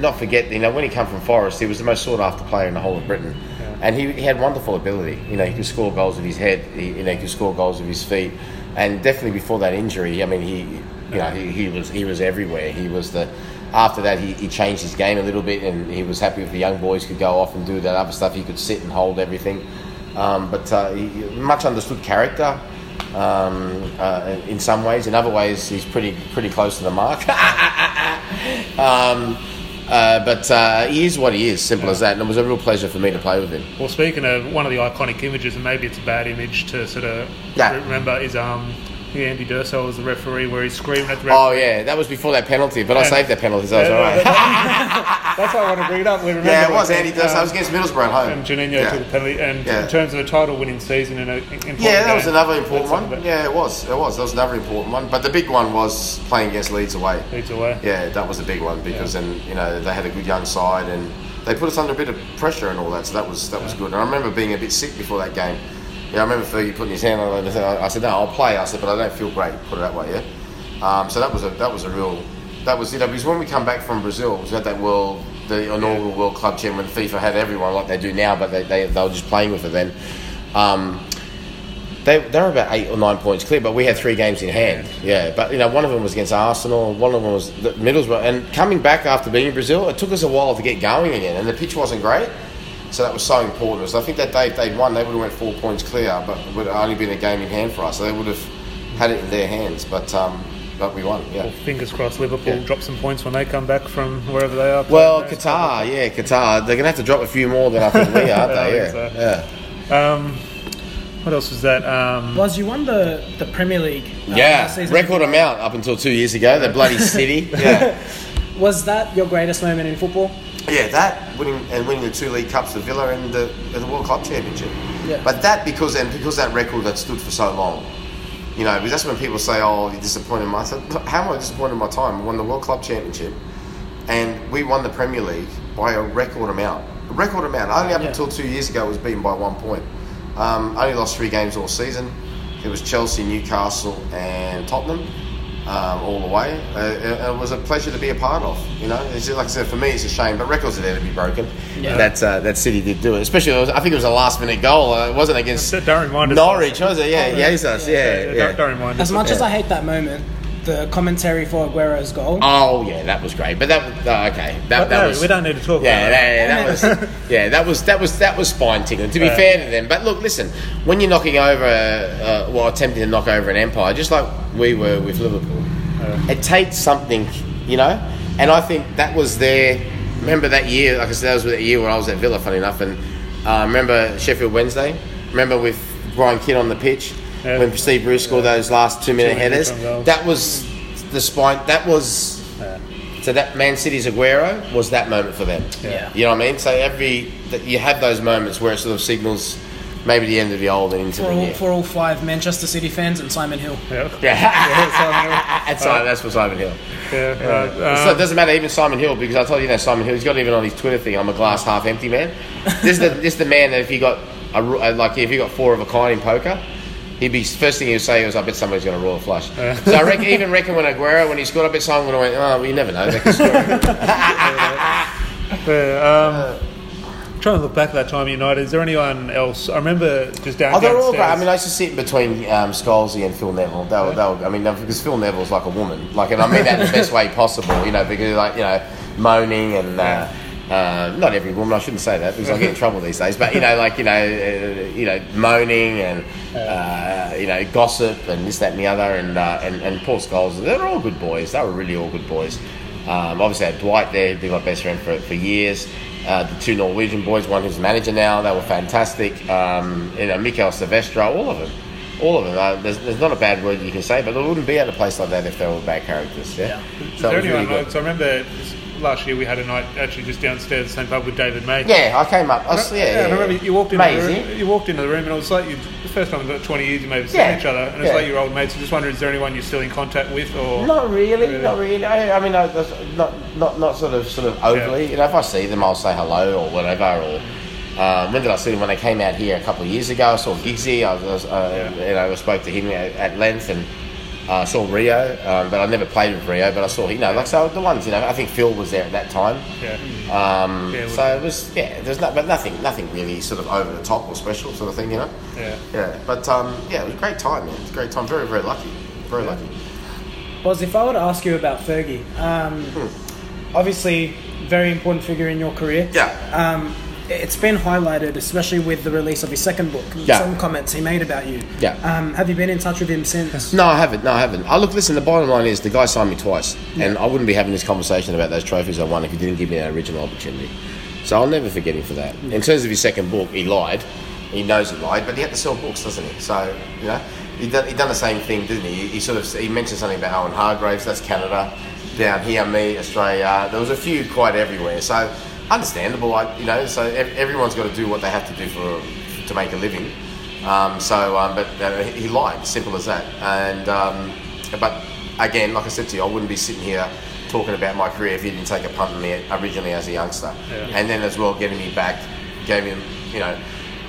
not forget you know when he came from Forest, he was the most sought after player in the whole of Britain, and he, he had wonderful ability. You know, he could score goals with his head. He, you know, he could score goals with his feet, and definitely before that injury, I mean, he you know he, he was he was everywhere. He was the after that he, he changed his game a little bit, and he was happy if the young boys could go off and do that other stuff. He could sit and hold everything, um, but uh, he, much understood character um, uh, in some ways. In other ways, he's pretty pretty close to the mark. um, uh, but uh, he is what he is, simple as that. And it was a real pleasure for me to play with him. Well, speaking of one of the iconic images, and maybe it's a bad image to sort of Yeah. remember, is um, Andy D'Urso was the referee where he screamed at the referee. Oh yeah, that was before that penalty, but I And- saved that penalty, so it was Yeah, all right. That's why I want to bring it up. We remember yeah, it when, was Andy D'Urso. um, I was against Middlesbrough at home. And Juninho yeah. took the penalty. And Yeah. in terms of a title-winning season in a important Yeah, that was game, another important that's one. something Yeah, it was. It was. That was another important one. But the big one was playing against Leeds away. Leeds away. Yeah, that was a big one because then you know they had a good young side and they put us under a bit of pressure and all that. So that was that was good. And I remember being a bit sick before that game. Yeah, I remember Fergie putting his hand on it. I said, "No, I'll play." I said, "But I don't feel great." Put it that way, yeah. Um, so that was a that was a real that was you know because when we come back from Brazil, we had that world the inaugural World Club when FIFA had everyone like they do now, but they they, they were just playing with it then. Um, they, they were about eight or nine points clear, but we had three games in hand. Yeah, but you know, one of them was against Arsenal, one of them was the Middlesbrough, and coming back after being in Brazil, it took us a while to get going again, and the pitch wasn't great, so that was so important. So I think that day if they'd won, they would have went four points clear, but it would have only been a game in hand for us, so they would have had it in their hands. But um, but we won. Yeah. Well, fingers crossed, Liverpool Yeah. drop some points when they come back from wherever they are. Well, playing. Qatar, yeah, Qatar. They're gonna have to drop a few more than I think we are, aren't they? Yeah, so. yeah. Um, what else was that? Um, Was you won the, the Premier League? uh, Yeah, record amount up until two years ago. The bloody city. Yeah. Was that your greatest moment in football? Yeah, that winning and winning the two league cups the Villa and the, and the World Club Championship. Yeah. But that because and because that record that stood for so long, you know, because that's when people say, "Oh, you're disappointed." in my-" I said, "How am I disappointed in my time? I won the World Club Championship, and we won the Premier League by a record amount. A record amount. Only up Yeah. until two years ago, it was beaten by one point. Um, only lost three games all season. It was Chelsea, Newcastle, and Tottenham um, all the way. Uh, it, it was a pleasure to be a part of. You know, it's just, like I said, for me, it's a shame, but records are there to be broken. Yeah. That uh, that City did do it. Especially, it was, I think it was a last minute goal. Uh, it wasn't against Don't remind. Norwich, was it? Yeah, Oh, yeah. Jesus. Yeah, Yeah, don't, yeah. don't remind us. As much as I hate that moment, the commentary for Aguero's goal. Oh yeah, that was great. But that oh, okay, that, But that no, was we don't need to talk Yeah, about that, that was yeah, that was that was that was spine tingling. To be Yeah. fair to them, but look, listen, when you're knocking over, uh, well, attempting to knock over an empire, just like we were with Liverpool, it takes something, you know. And I think that was their. Remember that year? Like I said, that was the year when I was at Villa. Funny enough, and uh, remember Sheffield Wednesday. Remember with Brian Kidd on the pitch Yeah. when Steve Bruce scored those last two minute minute headers. That was the spine. That was Yeah. so that Man City's Aguero was that moment for them. Yeah. You know what I mean? So every that you have those moments where it sort of signals maybe the end of the old and into For the all, new. for all five Manchester City fans and Simon Hill. Yeah. yeah, that's, Simon, that's for Simon Hill. Yeah, right. so it Um, doesn't matter even Simon Hill because I told you, that Simon Hill. He's got even on his Twitter thing. I'm a glass half empty man. This is the this is the man that if you got a, ru- uh, like if you got four of a kind in poker. He'd be first thing he'd say was, "I bet somebody's going to roll a flush." So I reckon, even reckon when Aguero when he scored, I bet someone would have went, "Oh, well, you never know." They score. yeah, um, trying to look back at that time United. Is there anyone else? I remember just down. Oh, they're all great. I mean, I used to sit between um, Scholesy and Phil Neville. They were, they were, I mean, because Phil Neville's like a woman, like, and I mean that in the best way possible, you know, because like, you know, moaning and. Uh, uh, not every woman, I shouldn't say that because I get in trouble these days. But you know, like you know, uh, you know, moaning and uh, you know, gossip and this, that, and the other, and uh, and and Paul Scholes. They're all good boys. They were really all good boys. Um, obviously, I had Dwight there, been my best friend for for years. Uh, the two Norwegian boys, one who's manager now, they were fantastic. Um, you know, Mikael Silvestre, all of them. All of them. Uh, there's, there's not a bad word you can say, but they wouldn't be at a place like that if they were bad characters. Yeah. Is So it there was really good. so I remember last year we had a night actually just downstairs, the same pub with David May. Yeah, I came up. I was, yeah, yeah, and I remember you walked into the Amazing. room. You walked into the room, and it was like you, the first time in about twenty years you may have seen Yeah. each other, and it's Yeah. like your old mates. I'm just wondering, is there anyone you're still in contact with, or Not really, Really? not really. I, I mean, I, not, not, not sort of, sort of overly. You know, if I see them, I'll say hello or whatever. Or um, when did I see them? When they came out here a couple of years ago, I saw Giggsy. I was, uh, Yeah. you know, I spoke to him at, at length, and uh, I saw Rio, um, but I never played with Rio. But I saw, you know, like so the ones, you know, I think Phil was there at that time. yeah, Um, Yeah, so it was, yeah. There's not, but nothing, nothing really sort of over the top or special sort of thing, you know. yeah. Yeah, but um, yeah, it was a great time, man. It was a great time. Very, very lucky. Very lucky. Was if I were to ask you about Fergie, um, obviously very important figure in your career. Yeah. Um, it's been highlighted, especially with the release of his second book. Yeah. Some comments he made about you. Yeah. Um, have you been in touch with him since? No, I haven't. No, I haven't. I look. Listen, the bottom line is the guy signed me twice, and I wouldn't be having this conversation about those trophies I won if he didn't give me that original opportunity. So I'll never forget him for that. In terms of his second book, he lied. He knows he lied, but he had to sell books, doesn't he? So you know, he done, he done the same thing, didn't he? He sort of he mentioned something about Owen Hargreaves. That's Canada. Down here, me, Australia. There was a few quite everywhere. So understandable. I, you know, so everyone's got to do what they have to do for to make a living. Um, so, um, but uh, he lied. Simple as that. And um, but again, like I said to you, I wouldn't be sitting here talking about my career if he didn't take a punt on me originally as a youngster. Yeah. And then as well, getting me back, gave him, you know,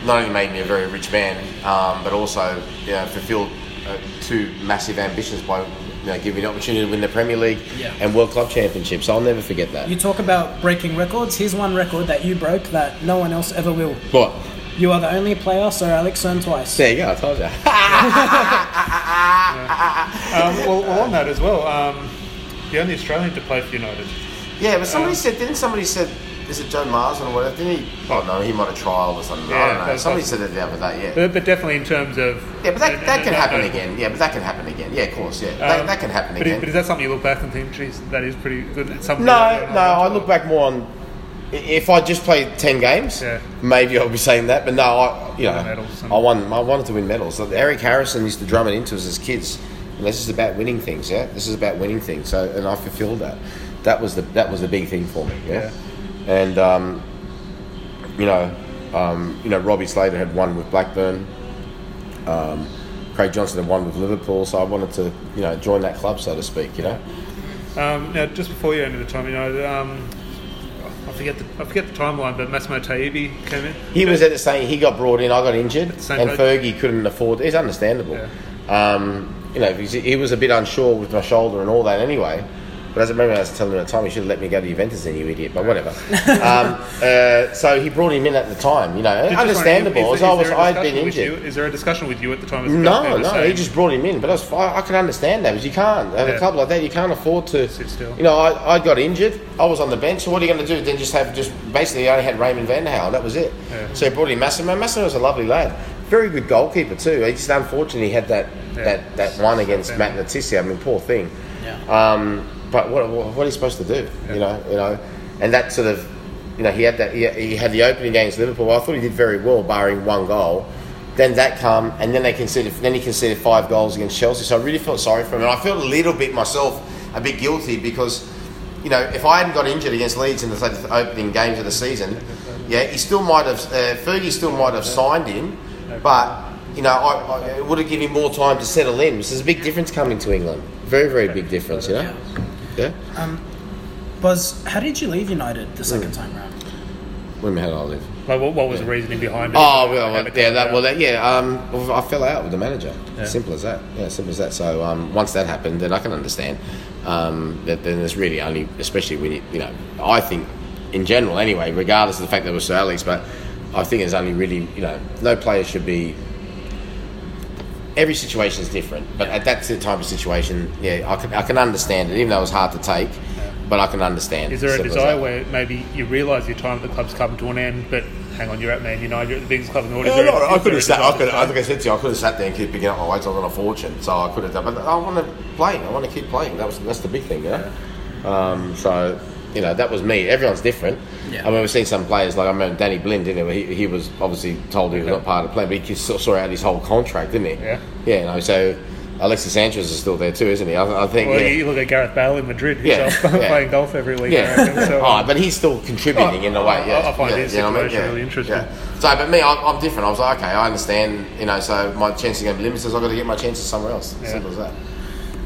not only made me a very rich man, um, but also you know, fulfilled uh, two massive ambitions by you know, giving me the opportunity to win the Premier League Yeah. and World Club Championships. I'll never forget that. You talk about breaking records. Here's one record that you broke that no one else ever will. what? You are the only player Sir Alex earned twice. There you go. I told you. Um, well, well, on that as well, um, the only Australian to play for United. Yeah, but somebody Um, said, didn't somebody said, is it Joe Marsden or whatever? Didn't he? Oh no, he might have trialed or something. I don't know. Somebody said it the other day. Yeah. But, but definitely in terms of Yeah, but that, that can happen again. Yeah, but that can happen again. Yeah, of course. Yeah, that, Um, that can happen but, again. is, but is that something you look back and think, geez, that is pretty good? No, that- no. I look back more on if I just played ten games. Yeah. Maybe I'll be saying that, but no, I you know medals I won. I wanted to win medals. Eric Harrison used to drum it into us as kids. And this is about winning things. Yeah, this is about winning things. So, and I fulfilled that. That was the that was the big thing for me. Yeah, and um, you know, um, you know, Robbie Slater had won with Blackburn. Um, Craig Johnston had won with Liverpool, so I wanted to, you know, join that club, so to speak. You know. Um, now, just before you ended the time, you know, um, I forget the I forget the timeline, but Massimo Taibi came in. He was at the same. He got brought in. I got injured, and. Fergie couldn't afford. It's understandable. Um, you know, he was a bit unsure with my shoulder and all that anyway. But as I remember, I was telling him at the time, he should have let me go to Juventus then, you idiot. But whatever. um, uh, so he brought him in at the time, you know, Just understandable. wondering, as is- I is was, there a I'd been injured. you- Is there a discussion with you at the time? as No, no, saying- he just brought him in. But I, was, I, I can understand that because you can't at a Yeah. club like that. You can't afford to Sit still. You know, I, I got injured. I was on the bench. So what are you going to do? Then just have just basically I only had Raymond Van Gaal. That was it. Yeah. So he brought in Massimo. Massimo was a lovely lad. Very good goalkeeper too. He just unfortunately had that Yeah. that, that one against Yeah. Matt Le Tissier. I mean, poor thing. Yeah. Um, but what, what, what are you supposed to do? You know, you know, and that sort of, you know, he had that. He, he had the opening against Liverpool. I thought he did very well, barring one goal. Then that come, and then they conceded. Then he conceded five goals against Chelsea. So I really felt sorry for him, and I felt a little bit myself, a bit guilty because, you know, if I hadn't got injured against Leeds in the the opening games of the season, yeah, he still might have. Uh, Fergie still might have signed him, but you know, I, I, it would have given him more time to settle in. So there's a big difference coming to England. Very, very big difference. You know. Yeah. Buzz, how did you leave United the second time round? When how did I live? Like, what, what was the reasoning behind it? Oh How well, did yeah, that about? well, that, yeah. Um, I fell out with the manager. Yeah. Simple as that. Yeah, simple as that. So um, once that happened, then I can understand. Um, that then there's really only, especially when you, you know, I think in general anyway, regardless of the fact that it was Sir Alex, but I think there's only really, you know, no player should be. Every situation is different, but at that type of situation, yeah, I can I can understand it, even though it was hard to take, but I can understand. Is there a desire where maybe you realise your time at the club's come to an end, but hang on, you're at Man United, you're at the biggest club in the world. Yeah, no, I could have sat. I could. I think I said to you, I could have sat there and keep picking up my weights. I was on a fortune, so I could have done. But I want to play. I want to keep playing. That was that's the big thing, know. Um, so you know that was me. Everyone's different. Yeah. I mean, we've seen some players like I remember Danny Blind, didn't he? He, he was obviously told he was not part of the plan, but he saw saw out his whole contract, didn't he? Yeah. Yeah. You know, so Alexis Sanchez is still there too, isn't he? I, I think. Well, yeah. you look at Gareth Bale in Madrid, who's Yeah, yeah. playing golf every week. Yeah. reckon, so, oh, but he's still contributing Oh, in a way. Yeah, I- I find yeah, his you know what I mean? Yeah, really interesting. yeah. So, but me, I'm, I'm different. I was like, okay, I understand. You know, so my chances are going to be limited. So I've got to get my chances somewhere else. Yeah. Simple as that.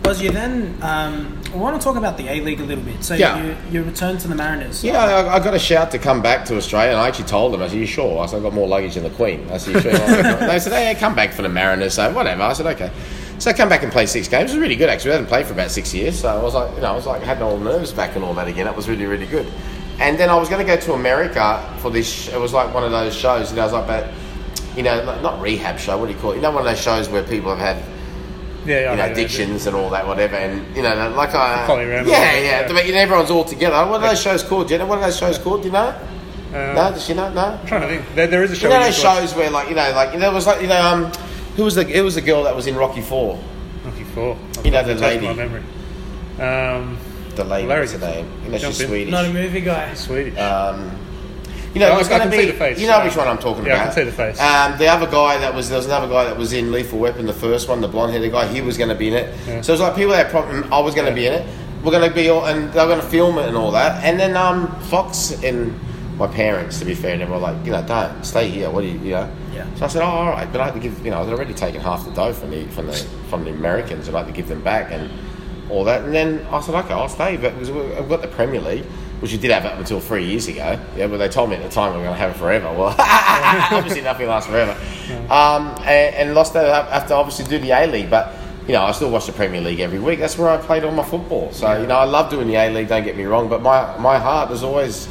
Buzz, you then, um, I want to talk about the A League a little bit. So Yeah. you, you returned to the Mariners. Yeah, I, I got a shout to come back to Australia, and I actually told them, I said, "You sure?" I said, "I got more luggage than the Queen." I said, "You sure?" they said, "Hey, come back for the Mariners." So whatever. I said, "Okay." So I come back and play six games. It was really good actually. I hadn't played for about six years, so I was like, you know, I was like had all the nerves back and all that again. It was really, really good. And then I was going to go to America for this. sh- It was like one of those shows. Know, I was like, but you know, not- not rehab show. What do you call it? You know, one of those shows where people have had yeah, you know, know, addictions and all that, whatever. And you know, like I, Folly yeah, yeah. yeah. But you know, everyone's all together. What are those shows called? Do you know what are those shows called? Do you know? Uh, no, does she know? No. I'm trying to think. There, there is a show. You know those watch- shows where, like, you know, like you there was like, you know, um, who was the it was the girl that was in Rocky Four, Rocky Four. You know the lady. My memory. Um, the lady, Larry what's her Gibson. name? You know, she's. Swedish. Not a movie guy. Swedish. Um, you know, Oh, it was going to be. the face. You know Uh, which one I'm talking yeah, I about. can see the face. Um, the other guy that was there was another guy that was in Lethal Weapon, the first one, the blonde-headed guy. He was going to be in it. Yeah. So it was like people had problem. I was going to be in it. We're going to be all, and they're going to film it and all that. And then um, Fox and my parents, to be fair, they were like, you know, don't stay here. What do you, you know? Yeah. So I said, oh, all right, but I had to give, you know, I was already taking half the dough from the from the from the Americans, and I had to give them back and all that. And then I said, okay, I'll stay, but we- I've got the Premier League, which you did have up until three years ago. Yeah, but they told me at the time we are going to have it forever. Well, obviously nothing lasts forever. Um, and, and lost that after obviously do the A League, but. You know, I still watch the Premier League every week. That's where I played all my football. So, you know, I love doing the A League. Don't get me wrong, but my my heart has always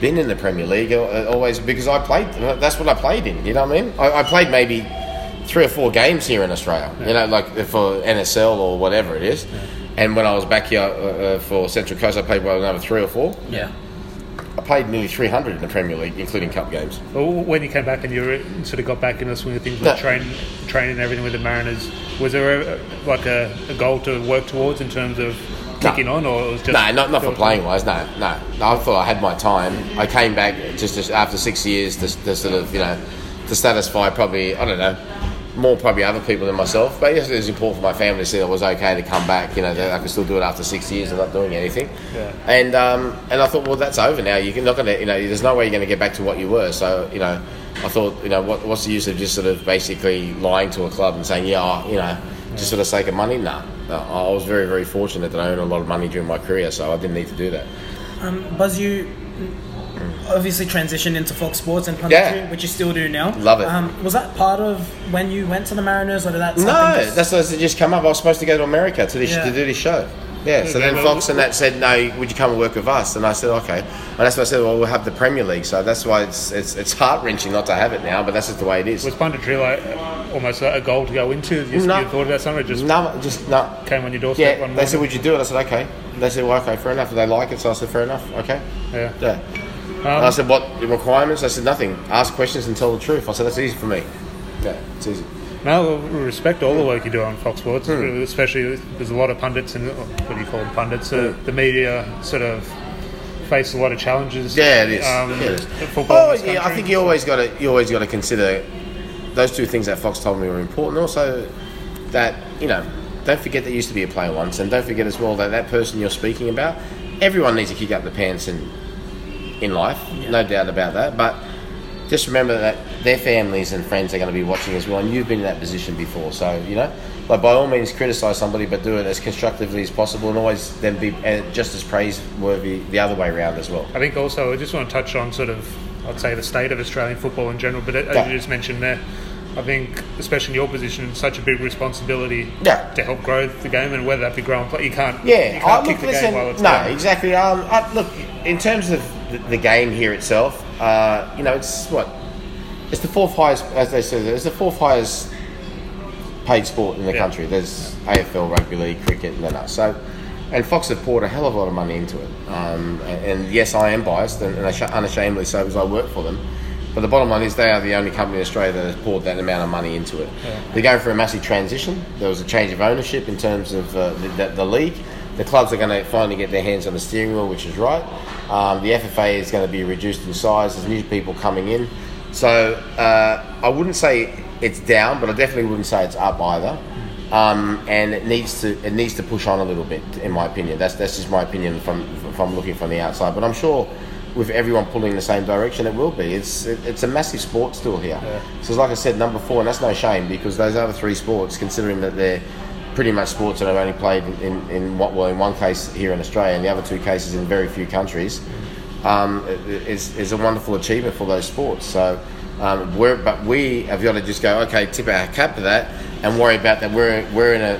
been in the Premier League. uh, Always because I played. That's what I played in. You know what I mean? I, I played maybe three or four games here in Australia. You know, like for NSL or whatever it is. And when I was back here uh, uh, for Central Coast, I played well another three or four. Yeah. I played nearly 300 in the Premier League, including cup games. Well, when you came back and you were, sort of got back in the swing of things with No. train, training and everything with the Mariners, was there a, like a, a goal to work towards in terms of kicking on, or it was just No, not, not for playing wise. No, no, no. I thought I had my time. I came back just as- after six years to, to sort of, you know, to satisfy probably, I don't know, more probably other people than myself. But yes, it was important for my family to see that it was okay to come back. You know, that I could still do it after six years of not doing anything. Yeah. And um, and I thought, well, that's over now. You're not going to, you know, there's no way you're going to get back to what you were. So, you know, I thought, you know, what, what's the use of just sort of basically lying to a club and saying, yeah, oh, you know, just for the sake of money? No. no. I was very, very fortunate that I earned a lot of money during my career, so I didn't need to do that. Um, Buzz, you obviously transitioned into Fox Sports and punditry, Yeah. which you still do now. Love it. Um, was that part of when you went to the Mariners, or did that No, just- that's that's just come up. I was supposed to go to America to this Yeah. to do this show. Yeah, so then Fox and that said, "No, would you come and work with us?" And I said, "Okay." And that's why I said, "Well, we'll have the Premier League." So that's why it's it's, it's heart wrenching not to have it now, but that's just the way it is. Was punditry like almost a goal to go into? You, No. you thought about something? It just No, just no. came on your doorstep Yeah, one they said, "Would you do it?" I said, "Okay." They said, "Well, okay, fair enough." They like it, so I said, "Fair enough, okay." yeah. Yeah. Um, And I said, "What the requirements?" I said, "Nothing. Ask questions and tell the truth." I said, "That's easy for me." Yeah, it's easy. No, we respect all the work you do on Fox Sports, Hmm. especially there's a lot of pundits and what do you call them pundits? Uh, the media sort of face a lot of challenges. Yeah, it is. Um, Yeah, it is. Football Oh, yeah. I think you always got to you always got to consider those two things that Fox told me were important. Also, that you know, don't forget that you used to be a player once, and don't forget as well that that person you're speaking about, everyone needs to kick up the pants in in life, no doubt about that. But just remember that their families and friends are going to be watching as well, and you've been in that position before. So you know, like by all means, criticize somebody, but do it as constructively as possible, and always then be uh, just as praiseworthy the other way around as well. I think also I just want to touch on sort of I'd say the state of Australian football in general, but as Yeah. you just mentioned there, I think especially in your position, such a big responsibility Yeah. to help grow the game, and whether that be growing play, you can't Yeah, you I can't look, kick the listen, game while it's no, going. exactly. Um, I, look, in terms of the, the game here itself, uh, you know, it's what it's the fourth highest, as they said, it's the fourth highest paid sport in the Yeah. country. There's AFL, rugby league, cricket, and then us. So, and Fox have poured a hell of a lot of money into it. Um, and, and yes, I am biased, and, and unashamedly so, because I work for them. But the bottom line is they are the only company in Australia that has poured that amount of money into it. They're going through a massive transition. There was a change of ownership in terms of uh, the, the, the league. The clubs are going to finally get their hands on the steering wheel, which is right. Um, the FFA is going to be reduced in size. There's new people coming in. So uh, I wouldn't say it's down, but I definitely wouldn't say it's up either. Um, and it needs to it needs to push on a little bit, in my opinion. That's that's just my opinion from from looking from the outside. But I'm sure with everyone pulling in the same direction, it will be. It's it, it's a massive sport still here. So like I said, number four, and that's no shame because those other three sports, considering that they're pretty much sports that are only played in, in, in what well in one case here in Australia, and the other two cases in very few countries, um, is is a wonderful achievement for those sports. So. Um, we're, but we have got to just go, okay, tip our cap to that and worry about that. We're, we're in a,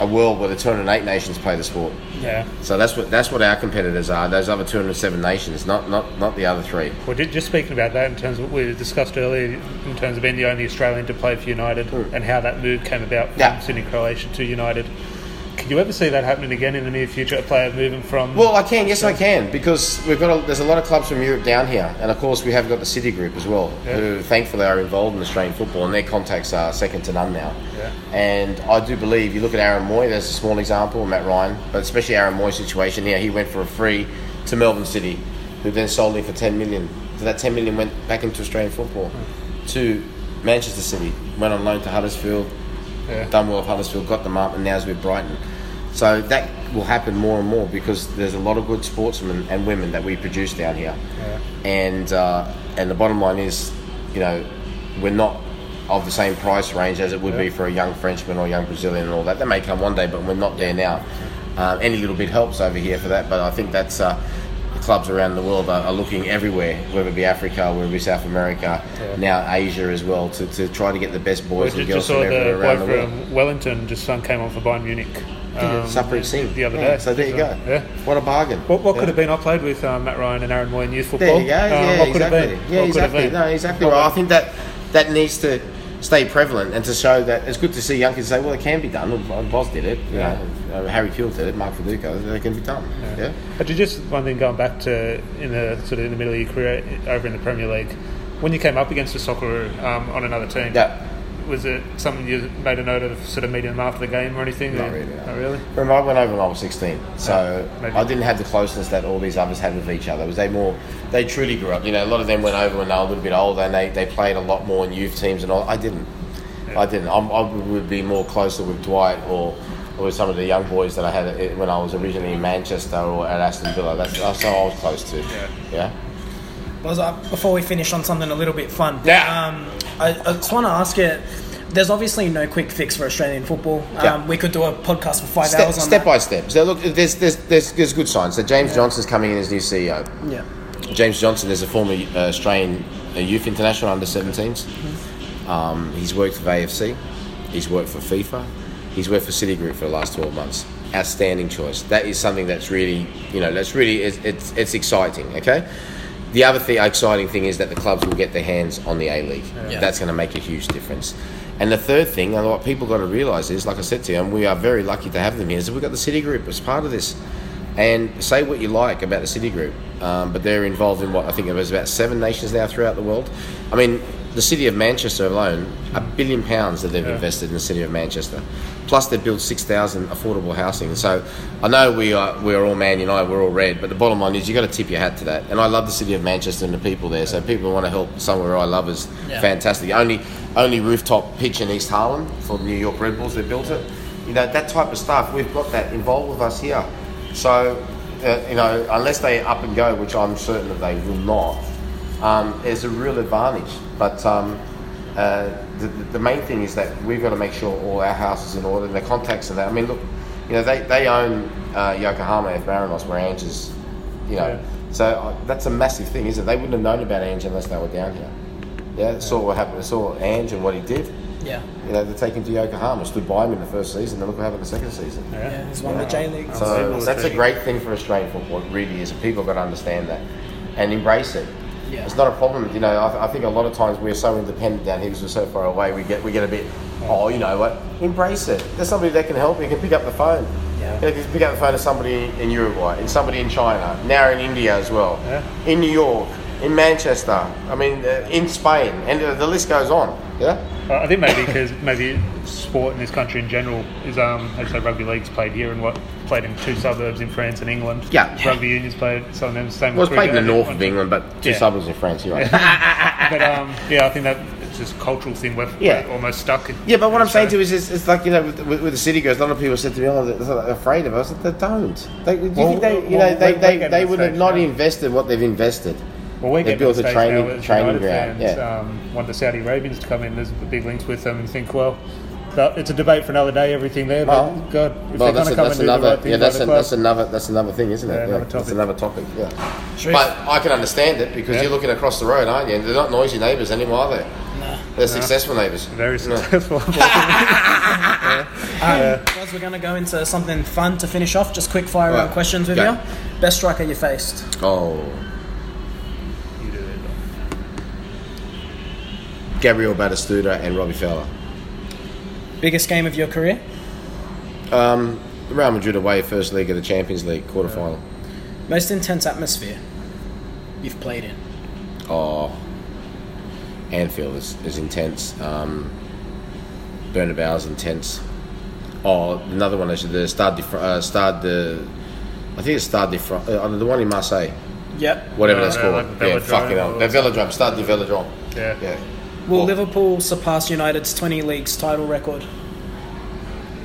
a world where the 208 nations play the sport. Yeah. So that's what that's what our competitors are. Those other 207 nations, not not not the other three. Well, just speaking about that in terms of what we discussed earlier, in terms of being the only Australian to play for United hmm. and how that move came about from Yeah. Sydney Croatia to United. Could you ever see that happening again in the near future? A player moving from Well, I can. Yes, I can because we've got a, there's a lot of clubs from Europe down here, and of course we have got the City Group as well, Yeah. who thankfully are involved in Australian football, and their contacts are second to none now. Yeah. And I do believe you look at Aaron Mooy. There's a small example, Matt Ryan, but especially Aaron Mooy's situation here. He went for a free to Melbourne City, who then sold him for 10 million. So that 10 million went back into Australian football. Hmm. To Manchester City, went on loan to Huddersfield, Yeah. done well with Huddersfield, got them up, and now's with Brighton. So that will happen more and more because there's a lot of good sportsmen and women that we produce down here. Yeah. And uh, and the bottom line is, you know, we're not of the same price range as it would be for a young Frenchman or young Brazilian and all that. That may come one day, but we're not there now. Um, any little bit helps over here for that, but I think that's uh, the clubs around the world are, are looking everywhere, whether it be Africa, whether it be South America, Yeah. now Asia as well, to, to try to get the best boys ju- and just girls saw from everywhere the around boy the world. Wellington just came on for Bayern Munich. Um, Sarpreet Singh the other Yeah, day. So there you go. Yeah. What a bargain. What, what could have been? I played with um, Matt Ryan and Aaron Mooy in youth football. There you go. Um, yeah, what could exactly. have been? Yeah, what exactly. No, exactly right. I think that that needs to stay prevalent and to show that it's good to see young kids say, well, it can be done. And Boz did it. Yeah. know, uh, Harry Kewell did it. Mark Viduka. It can be done. Yeah. But you just one thing going back to in the sort of in the middle of your career over in the Premier League, when you came up against a soccer um, on another team, Yeah. Was it something you made a note of, sort of meeting them after the game or anything? Not Or- really, no. Not really. Remember, I went over when I was 16, so Yeah. I didn't have the closeness that all these others had with each other. Was they more, they truly grew up. You know, a lot of them went over when they were a little bit older, and they, they played a lot more in youth teams and all. I didn't. Yeah. I didn't. I'm, I would be more closer with Dwight or, or with some of the young boys that I had when I was originally in Manchester or at Aston Villa. That's, that's how I was close to. Yeah. Yeah. Was uh, before we finish on something a little bit fun. Yeah. Um, I, I just want to ask you. There's obviously no quick fix for Australian football. Um, Yeah. We could do a podcast for five Step, hours on step that. by step. So look, there's there's there's, there's good signs. So James Johnson's coming in as new CEO. yeah. James Johnson is a former uh, Australian uh, youth international under 17s. Um, he's worked for AFC, he's worked for FIFA, he's worked for City Group for the last 12 months. outstanding choice. That is something that's really, you know, that's really it's it's, it's exciting. Okay. The other thing, exciting thing is that the clubs will get their hands on the A League. Yeah. That's going to make a huge difference. And the third thing, and what people got to realise is, like I said to you, and we are very lucky to have them here, is that we've got the City Group as part of this. And say what you like about the City Group, um, but they're involved in what I think it was about seven nations now throughout the world. I mean, the city of Manchester alone, a billion pounds that they've Yeah. invested in the city of Manchester. Plus, they've built six thousand affordable housing. So, I know we are we are all Man United, we're all red, but the bottom line is you've got to tip your hat to that. And I love the city of Manchester and the people there. So, people want to help somewhere I love is Yeah. fantastic. Only only rooftop pitch in East Harlem for the New York Red Bulls. They built it. You know that type of stuff. We've got that involved with us here. So, uh, you know, unless they up and go, which I'm certain that they will not, um, there's a real advantage. But um, uh, the, the main thing is that we've got to make sure all our houses in order and the contacts and that. I mean, look, you know, they, they own uh, Yokohama F. Marinos, where Ange is, you know. Yeah. So uh, that's a massive thing, isn't it? They wouldn't have known about Ange unless they were down here. Yeah, saw what happened. Saw Ange and what he did. Yeah. You know, they take him to Yokohama, stood by him in the first season, and look what happened in the second season. Yeah, he's won the J League. So that's a great thing for Australian football. It really is. and People got to understand that and embrace it. Yeah. It's not a problem. You know, I, I think a lot of times we're so independent down here because we're so far away. We get we get a bit. Oh, you know what? Embrace it. There's somebody that can help you. You can pick up the phone. Yeah. You can pick up the phone to somebody in Uruguay, and somebody in China, now in India as well, Yeah. in New York, in Manchester. I mean, uh, in Spain, and uh, the list goes on. Yeah. Uh, I think maybe because maybe sport in this country in general is um as I say rugby league's played here and what played in two suburbs in France and England. Yeah. Rugby unions played some of them same. Well, it's played in the north of England, but two Yeah. suburbs in France. You're right. But um yeah, I think that it's just a cultural thing. We're, Yeah. we're almost stuck. In, Yeah, but what I'm saying to you is, it's, it's like you know, with, with, the city girls. A lot of people said to me, "Oh, they're they're afraid of us." They don't. They, do you Well, think they, you well, know, they, they, getting they would have not now. invested what they've invested. Well, we're They built a training- training United ground, fans, yeah. um, want the Saudi Arabians to come in. There's the big links with them, and think, well, but it's a debate for another day. Everything there, but Well, God, if Well, they're that's, going a, to come that's and do the another. right thing Yeah, that's, a, that's another. That's another thing, isn't it? Yeah, another That's topic. another topic. Yeah. Sure. But I can understand it because Yeah. you're looking across the road, aren't you? They're not noisy neighbours anymore, are they? Nah. They're successful neighbours. very No. successful. Um, guys, we're going to go into something fun to finish off. Just quick fire Right. round questions with Go. you. Best striker you faced? Oh, You do it. Gabriel Batistuta and Robbie Fowler. Biggest game of your career? Um, Real Madrid away, first leg of the Champions League quarter final. Most intense atmosphere you've played in? Oh, Anfield is, is intense. Um, Bernabeu is intense. Oh, another one is the Stade de, Fr- uh, Stade de, I think it's Stade de, Fr- uh, the one in Marseille, Yep. whatever No, that's no, called. like yeah, Velodrome fucking hell. or The Velodrome, Stade de Velodrome. Yeah. Yeah. Will Well- Liverpool surpass United's 20 leagues title record?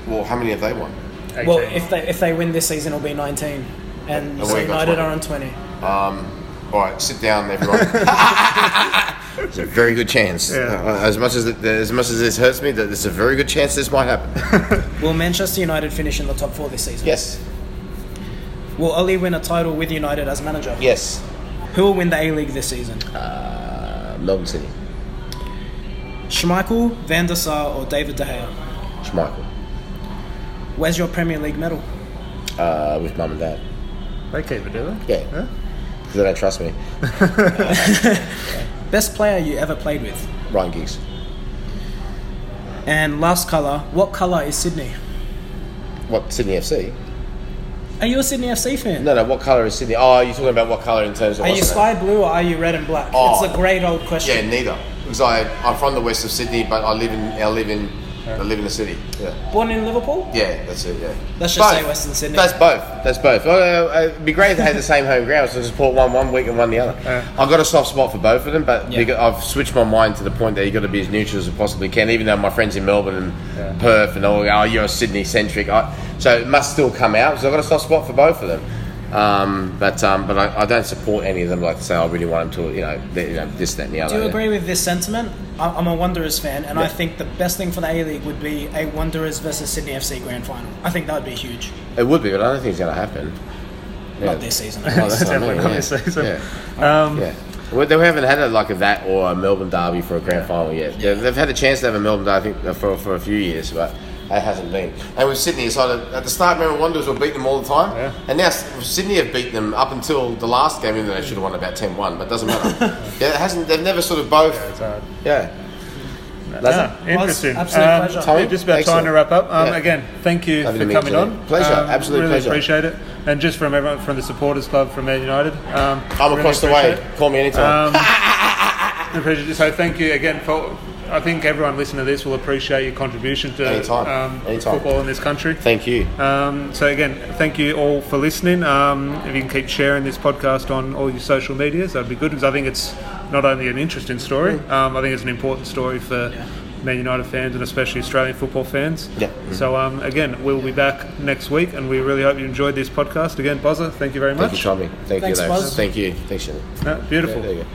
Well, how many have they won? 18. Well, if they if they win this season, it'll be 19, and so United are on 20. Um, all right, sit down, everyone. It's a very good chance. Yeah. Uh, as much as it, as much as this hurts me, that there's a very good chance this might happen. Will Manchester United finish in the top four this season? yes. Will Oli win a title with United as manager? Yes. Who will win the A League this season? Uh, Melbourne City. Schmeichel, Van der Sar, or David De Gea? Schmeichel. Where's your Premier League medal? Uh, with mum and dad. They keep it, do they? Yeah. Huh? They don't trust me. Best player you ever played with? Ryan Giggs. And last colour, what colour is Sydney? What, Sydney FC? Are you a Sydney FC fan? No, no, what colour is Sydney? Oh, you're talking about what colour in terms of Are you what's the- sky blue or are you red and black? Oh. It's a great old question. Yeah, neither. Because I, I'm from the west of Sydney, but I live in, I live in, I live in the city. Yeah. Born in Liverpool? Yeah, that's it. Yeah. Let's just Both. say Western Sydney. That's both. That's both. Well, uh, it'd be great if they had the same home ground, so support one one week and one the other. Yeah. I've got a soft spot for both of them, but Yeah. I've switched my mind to the point that you've got to be as neutral as you possibly can. Even though my friends in Melbourne and Yeah. Perth and all, oh, you're Sydney centric. So it must still come out. So I've got a soft spot for both of them. Um, but um, but I, I don't support any of them. Like to say, I really want them to, you know, they- you know this, that, and the other. Do you yeah. agree with this sentiment? I- I'm a Wanderers fan, and I think the best thing for the A League would be a Wanderers versus Sydney FC grand final. I think that would be huge. It would be, but I don't think it's going to happen. Yeah. Not this season. Oh, that's what I Definitely mean, not yeah. this season. Yeah. Um, Yeah. Well, they haven't had a, like a that or a Melbourne derby for a grand final yet. Yeah. They've had a chance to have a Melbourne derby I think, for, for a few years, but It hasn't been. And with Sydney, it's like at the start, remember Wanderers were beating them all the time, Yeah. and now Sydney have beaten them up until the last game, even though they should have won about 10-1, but it doesn't matter. yeah, it hasn't. They've never sort of both. It's hard. Yeah. Yeah, interesting. absolute Um, pleasure. Tommy, yeah, just about excellent. time to wrap up. Um, Yeah. Again, thank you Lovely for coming you. on. Pleasure, Um, absolute really pleasure. appreciate it. And just from everyone from the supporters club from Man United, um, I'm really across the way. it. Call me anytime. Um, appreciate it. So thank you again for. I think everyone listening to this will appreciate your contribution to Anytime. Um, Anytime. football in this country. Thank you. Um, so again, thank you all for listening. Um, if you can keep sharing this podcast on all your social medias, that'd be good because I think it's not only an interesting story. Um, I think it's an important story for Man United fans and especially Australian football fans. Yeah. So um, again, we'll be back next week, and we really hope you enjoyed this podcast. Again, Bozza, thank you very much. Thank much. you, Tommy. Thank Thanks, you. Buzz. Thank you. Thanks, Shannon. No, beautiful. Yeah, there you go.